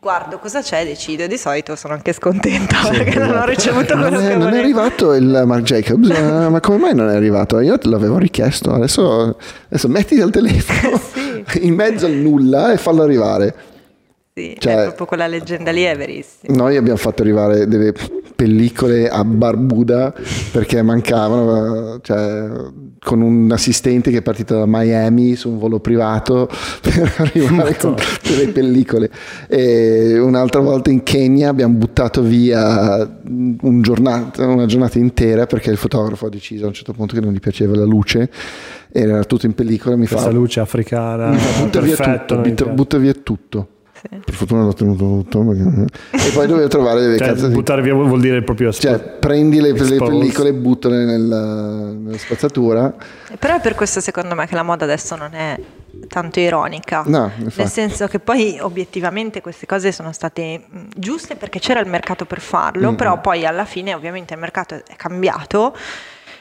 Speaker 2: guardo cosa c'è e decido. Di solito sono anche scontenta sì, perché esatto. non ho ricevuto
Speaker 1: non
Speaker 2: quello
Speaker 1: è,
Speaker 2: che
Speaker 1: Non è arrivato il Marc Jacobs, eh, ma come mai non è arrivato? Io te l'avevo richiesto, adesso, adesso mettiti al [LAUGHS] telefono sì. In mezzo al nulla e fallo arrivare.
Speaker 2: Sì, cioè, è proprio quella leggenda lì è verissima.
Speaker 1: Noi abbiamo fatto arrivare delle pellicole a Barbuda perché mancavano, cioè, con un assistente che è partito da Miami su un volo privato [LAUGHS] per arrivare con delle pellicole. E un'altra volta in Kenya abbiamo buttato via un giornata, una giornata intera perché il fotografo ha deciso a un certo punto che non gli piaceva la luce era tutto in pellicola mi
Speaker 3: Questa
Speaker 1: fa
Speaker 3: luce africana
Speaker 1: butta, via tutto, butta via tutto sì. Per fortuna l'ho tenuto tutto. E poi dovevo trovare delle
Speaker 3: cioè, cazzo buttare via vuol dire proprio
Speaker 1: Cioè, prendi le, le pellicole e buttale nella, nella, spazzatura.
Speaker 2: Però è per questo secondo me che la moda adesso non è tanto ironica.
Speaker 1: No,
Speaker 2: nel senso che poi obiettivamente queste cose sono state giuste perché c'era il mercato per farlo, mm. però poi alla fine ovviamente il mercato è cambiato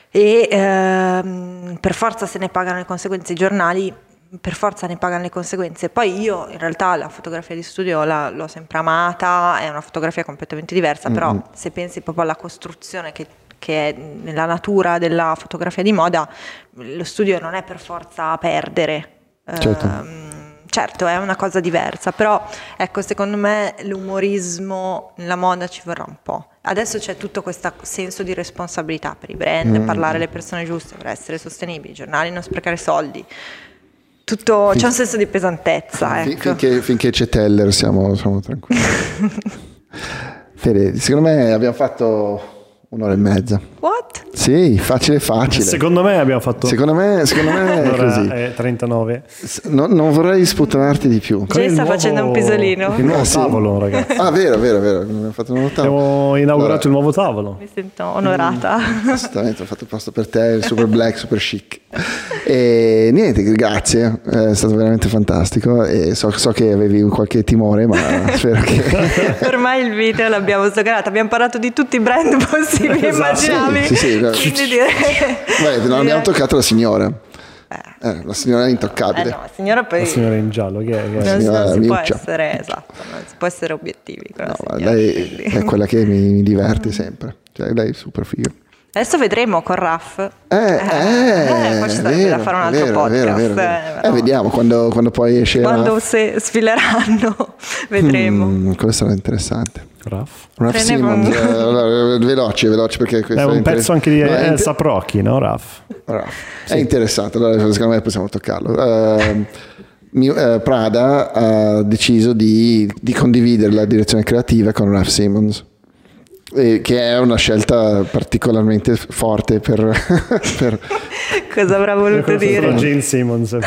Speaker 2: e ehm, per forza se ne pagano le conseguenze i giornali per forza ne pagano le conseguenze. Poi io in realtà la fotografia di studio la, l'ho sempre amata, è una fotografia completamente diversa, però mm-hmm. se pensi proprio alla costruzione che, che, è nella natura della fotografia di moda, lo studio non è per forza perdere.
Speaker 1: Certo. Uh,
Speaker 2: certo, è una cosa diversa, però ecco, secondo me l'umorismo nella moda ci vorrà un po'. Adesso c'è tutto questo senso di responsabilità per i brand, mm. parlare alle persone giuste per essere sostenibili, i giornali non sprecare soldi tutto, Fin- c'è un senso di pesantezza. Ecco.
Speaker 1: Finché, finché, c'è Teller siamo, siamo tranquilli. [LAUGHS] Fede, secondo me abbiamo fatto Un'ora e mezza.
Speaker 2: What?
Speaker 1: Sì, facile facile.
Speaker 3: Secondo me abbiamo fatto...
Speaker 1: Secondo me, secondo me è [LAUGHS] così.
Speaker 3: È 39.
Speaker 1: No, non vorrei sputanarti di più.
Speaker 2: Jay sta nuovo... facendo un pisolino.
Speaker 3: Il nuovo ah, tavolo, sì. ragazzi.
Speaker 1: Ah, vero, vero, vero. Abbiamo fatto un nuovo tavolo.
Speaker 3: Abbiamo inaugurato allora. il nuovo tavolo.
Speaker 2: Mi sento onorata.
Speaker 1: Mm, assolutamente, ho fatto posto per te, super black, super chic. E niente, grazie. È stato veramente fantastico. E so, so che avevi qualche timore, ma [LAUGHS] spero che...
Speaker 2: Ormai il video l'abbiamo sdoganato. Abbiamo parlato di tutti i brand possibili esatto. Immaginavi. Sì, sì, no.
Speaker 1: Beh, non abbiamo toccato la signora. Eh. Eh, la signora è intoccabile.
Speaker 2: Eh no, la signora poi...
Speaker 3: La signora in giallo, che è? Che
Speaker 2: è? Non, non si può essere, esatto, non si può essere obiettivi.
Speaker 1: No, lei è quella che mi, mi diverte sempre. Cioè, lei è super figo.
Speaker 2: Adesso vedremo con Raff.
Speaker 1: Eh, eh, eh, poi ci sarebbe da fare un altro vero, podcast. Vero, vero, eh, vediamo quando, quando poi esce.
Speaker 2: Quando se sfileranno, [LAUGHS] vedremo. Mm,
Speaker 1: quello sarà interessante.
Speaker 3: Raff.
Speaker 1: Raff Simons, eh, veloce, veloce perché questo
Speaker 3: è un è pezzo anche di no, Elsa inter- Procchi, no Raff?
Speaker 1: Raff. Sì. È interessante, allora secondo me possiamo toccarlo. Uh, Prada ha deciso di, di condividere la direzione creativa con Raff Simmons eh, che è una scelta particolarmente forte per... [LAUGHS] per
Speaker 2: Cosa avrà voluto dire?
Speaker 3: Gene Simmons.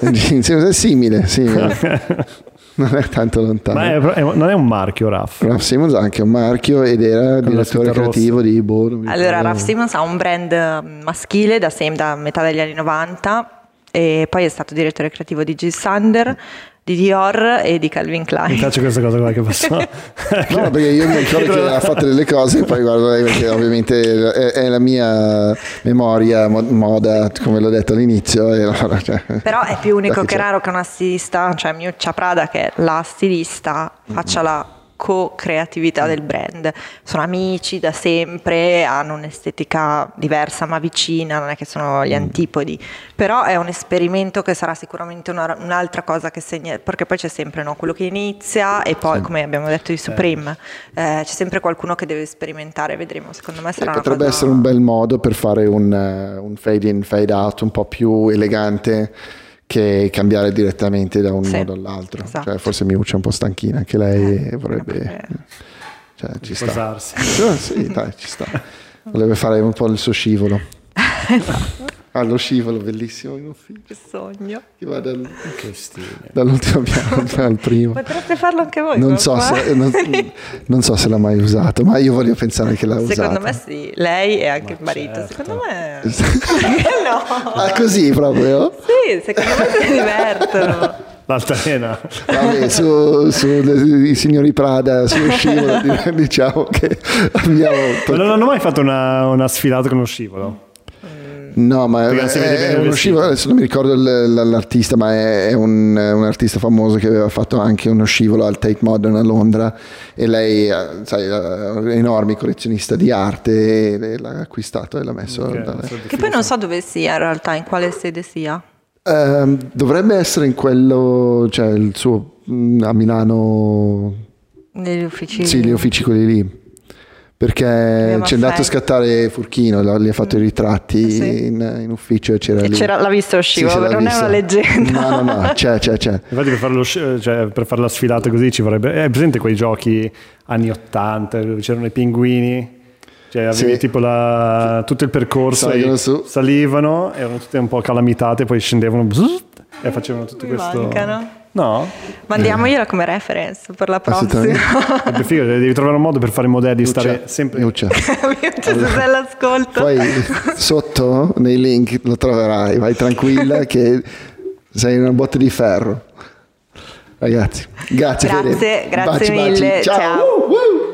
Speaker 1: Gene Simmons è simile, simile. [LAUGHS] [LAUGHS] non è tanto lontano.
Speaker 3: Ma è, è, non è un marchio Raff.
Speaker 1: Raff Simmons ha anche un marchio ed era Con direttore creativo rossa. di Bono.
Speaker 2: Allora, Raff Simmons ha un brand maschile da, sem- da metà degli anni 90 e poi è stato direttore creativo di G. Sander di Dior e di Calvin Klein.
Speaker 3: Mi piace questa cosa qua che passò. [LAUGHS] no,
Speaker 1: perché io mi ricordo che ha fatto delle cose e poi guardo lei perché ovviamente è, è, la mia memoria moda, come l'ho detto all'inizio. Allora,
Speaker 2: cioè, Però è più unico che, che raro che una stilista, cioè Miuccia Prada che è la stilista, faccia la co-creatività del brand. Sono amici da sempre, hanno un'estetica diversa ma vicina, non è che sono gli mm. antipodi, però è un esperimento che sarà sicuramente una, un'altra cosa che segna, perché poi c'è sempre no, quello che inizia e poi sì. come abbiamo detto di Supreme, eh, c'è sempre qualcuno che deve sperimentare, vedremo, secondo me sarà...
Speaker 1: Eh, potrebbe
Speaker 2: cosa...
Speaker 1: essere un bel modo per fare un, uh, un fade in, fade out un po' più elegante che cambiare direttamente da un sì, modo all'altro. Esatto. Cioè, forse Miuccia è un po' stanchina, anche lei eh, vorrebbe... Cioè, ci sta. sì, dai, ci sta. Voleva fare un po' il suo scivolo. [LAUGHS] esatto. Ah, lo scivolo bellissimo in ufficio.
Speaker 2: Che sogno.
Speaker 1: Che va dal, dall'ultimo piano [LAUGHS] al primo.
Speaker 2: Potreste farlo anche voi.
Speaker 1: Non so, se, non, non so, se, l'ha mai usato, ma io voglio pensare che l'ha
Speaker 2: usato.
Speaker 1: Secondo
Speaker 2: me sì, lei e anche ma il marito. Certo. Secondo me... [LAUGHS] [LAUGHS]
Speaker 1: no. Ah, così proprio?
Speaker 2: Sì, secondo me si divertono.
Speaker 3: L'altalena.
Speaker 1: Vabbè, su, su i signori Prada, sullo scivolo, diciamo che abbiamo...
Speaker 3: Ma non hanno mai fatto una, una sfilata con lo scivolo?
Speaker 1: No, ma è, è uno scivolo, adesso non mi ricordo l'artista, ma è, è un, un, artista famoso che aveva fatto anche uno scivolo al Tate Modern a Londra e lei, sai, è enorme collezionista di arte e l'ha acquistato e l'ha messo. Okay,
Speaker 2: da Che poi non so dove sia in realtà, in quale sede sia.
Speaker 1: Uh, dovrebbe essere in quello, cioè il suo mm, a Milano.
Speaker 2: Negli uffici.
Speaker 1: Sì, gli uffici quelli lì perché ci è andato a scattare Furchino, gli ha fatto i ritratti ah, sì. in, in, ufficio e c'era e lì.
Speaker 2: C'era, l'ha visto uscire, sì, non visto. è una leggenda.
Speaker 1: No, no, no, c'è, c'è, c'è.
Speaker 3: Infatti per, farlo, cioè, per fare la sfilata così ci vorrebbe... È presente quei giochi anni 80 dove c'erano i pinguini? Cioè avevi sì. tipo la, tutto il percorso e salivano, erano tutte un po' calamitate, poi scendevano e facevano tutto Mi questo...
Speaker 2: Mancano.
Speaker 3: No?
Speaker 2: Mandiamogliela come reference per la prossima. [LAUGHS]
Speaker 3: figo, devi trovare un modo per fare modelli Lucia. stare sempre.
Speaker 1: Lucia.
Speaker 2: Lucia, [LAUGHS] se l'ascolto.
Speaker 1: Poi sotto nei link lo troverai, vai tranquilla [LAUGHS] che sei una botte di ferro. Ragazzi, grazie.
Speaker 2: Grazie,
Speaker 1: Fede.
Speaker 2: grazie baci, mille. Baci. Ciao. Ciao. Uh, uh.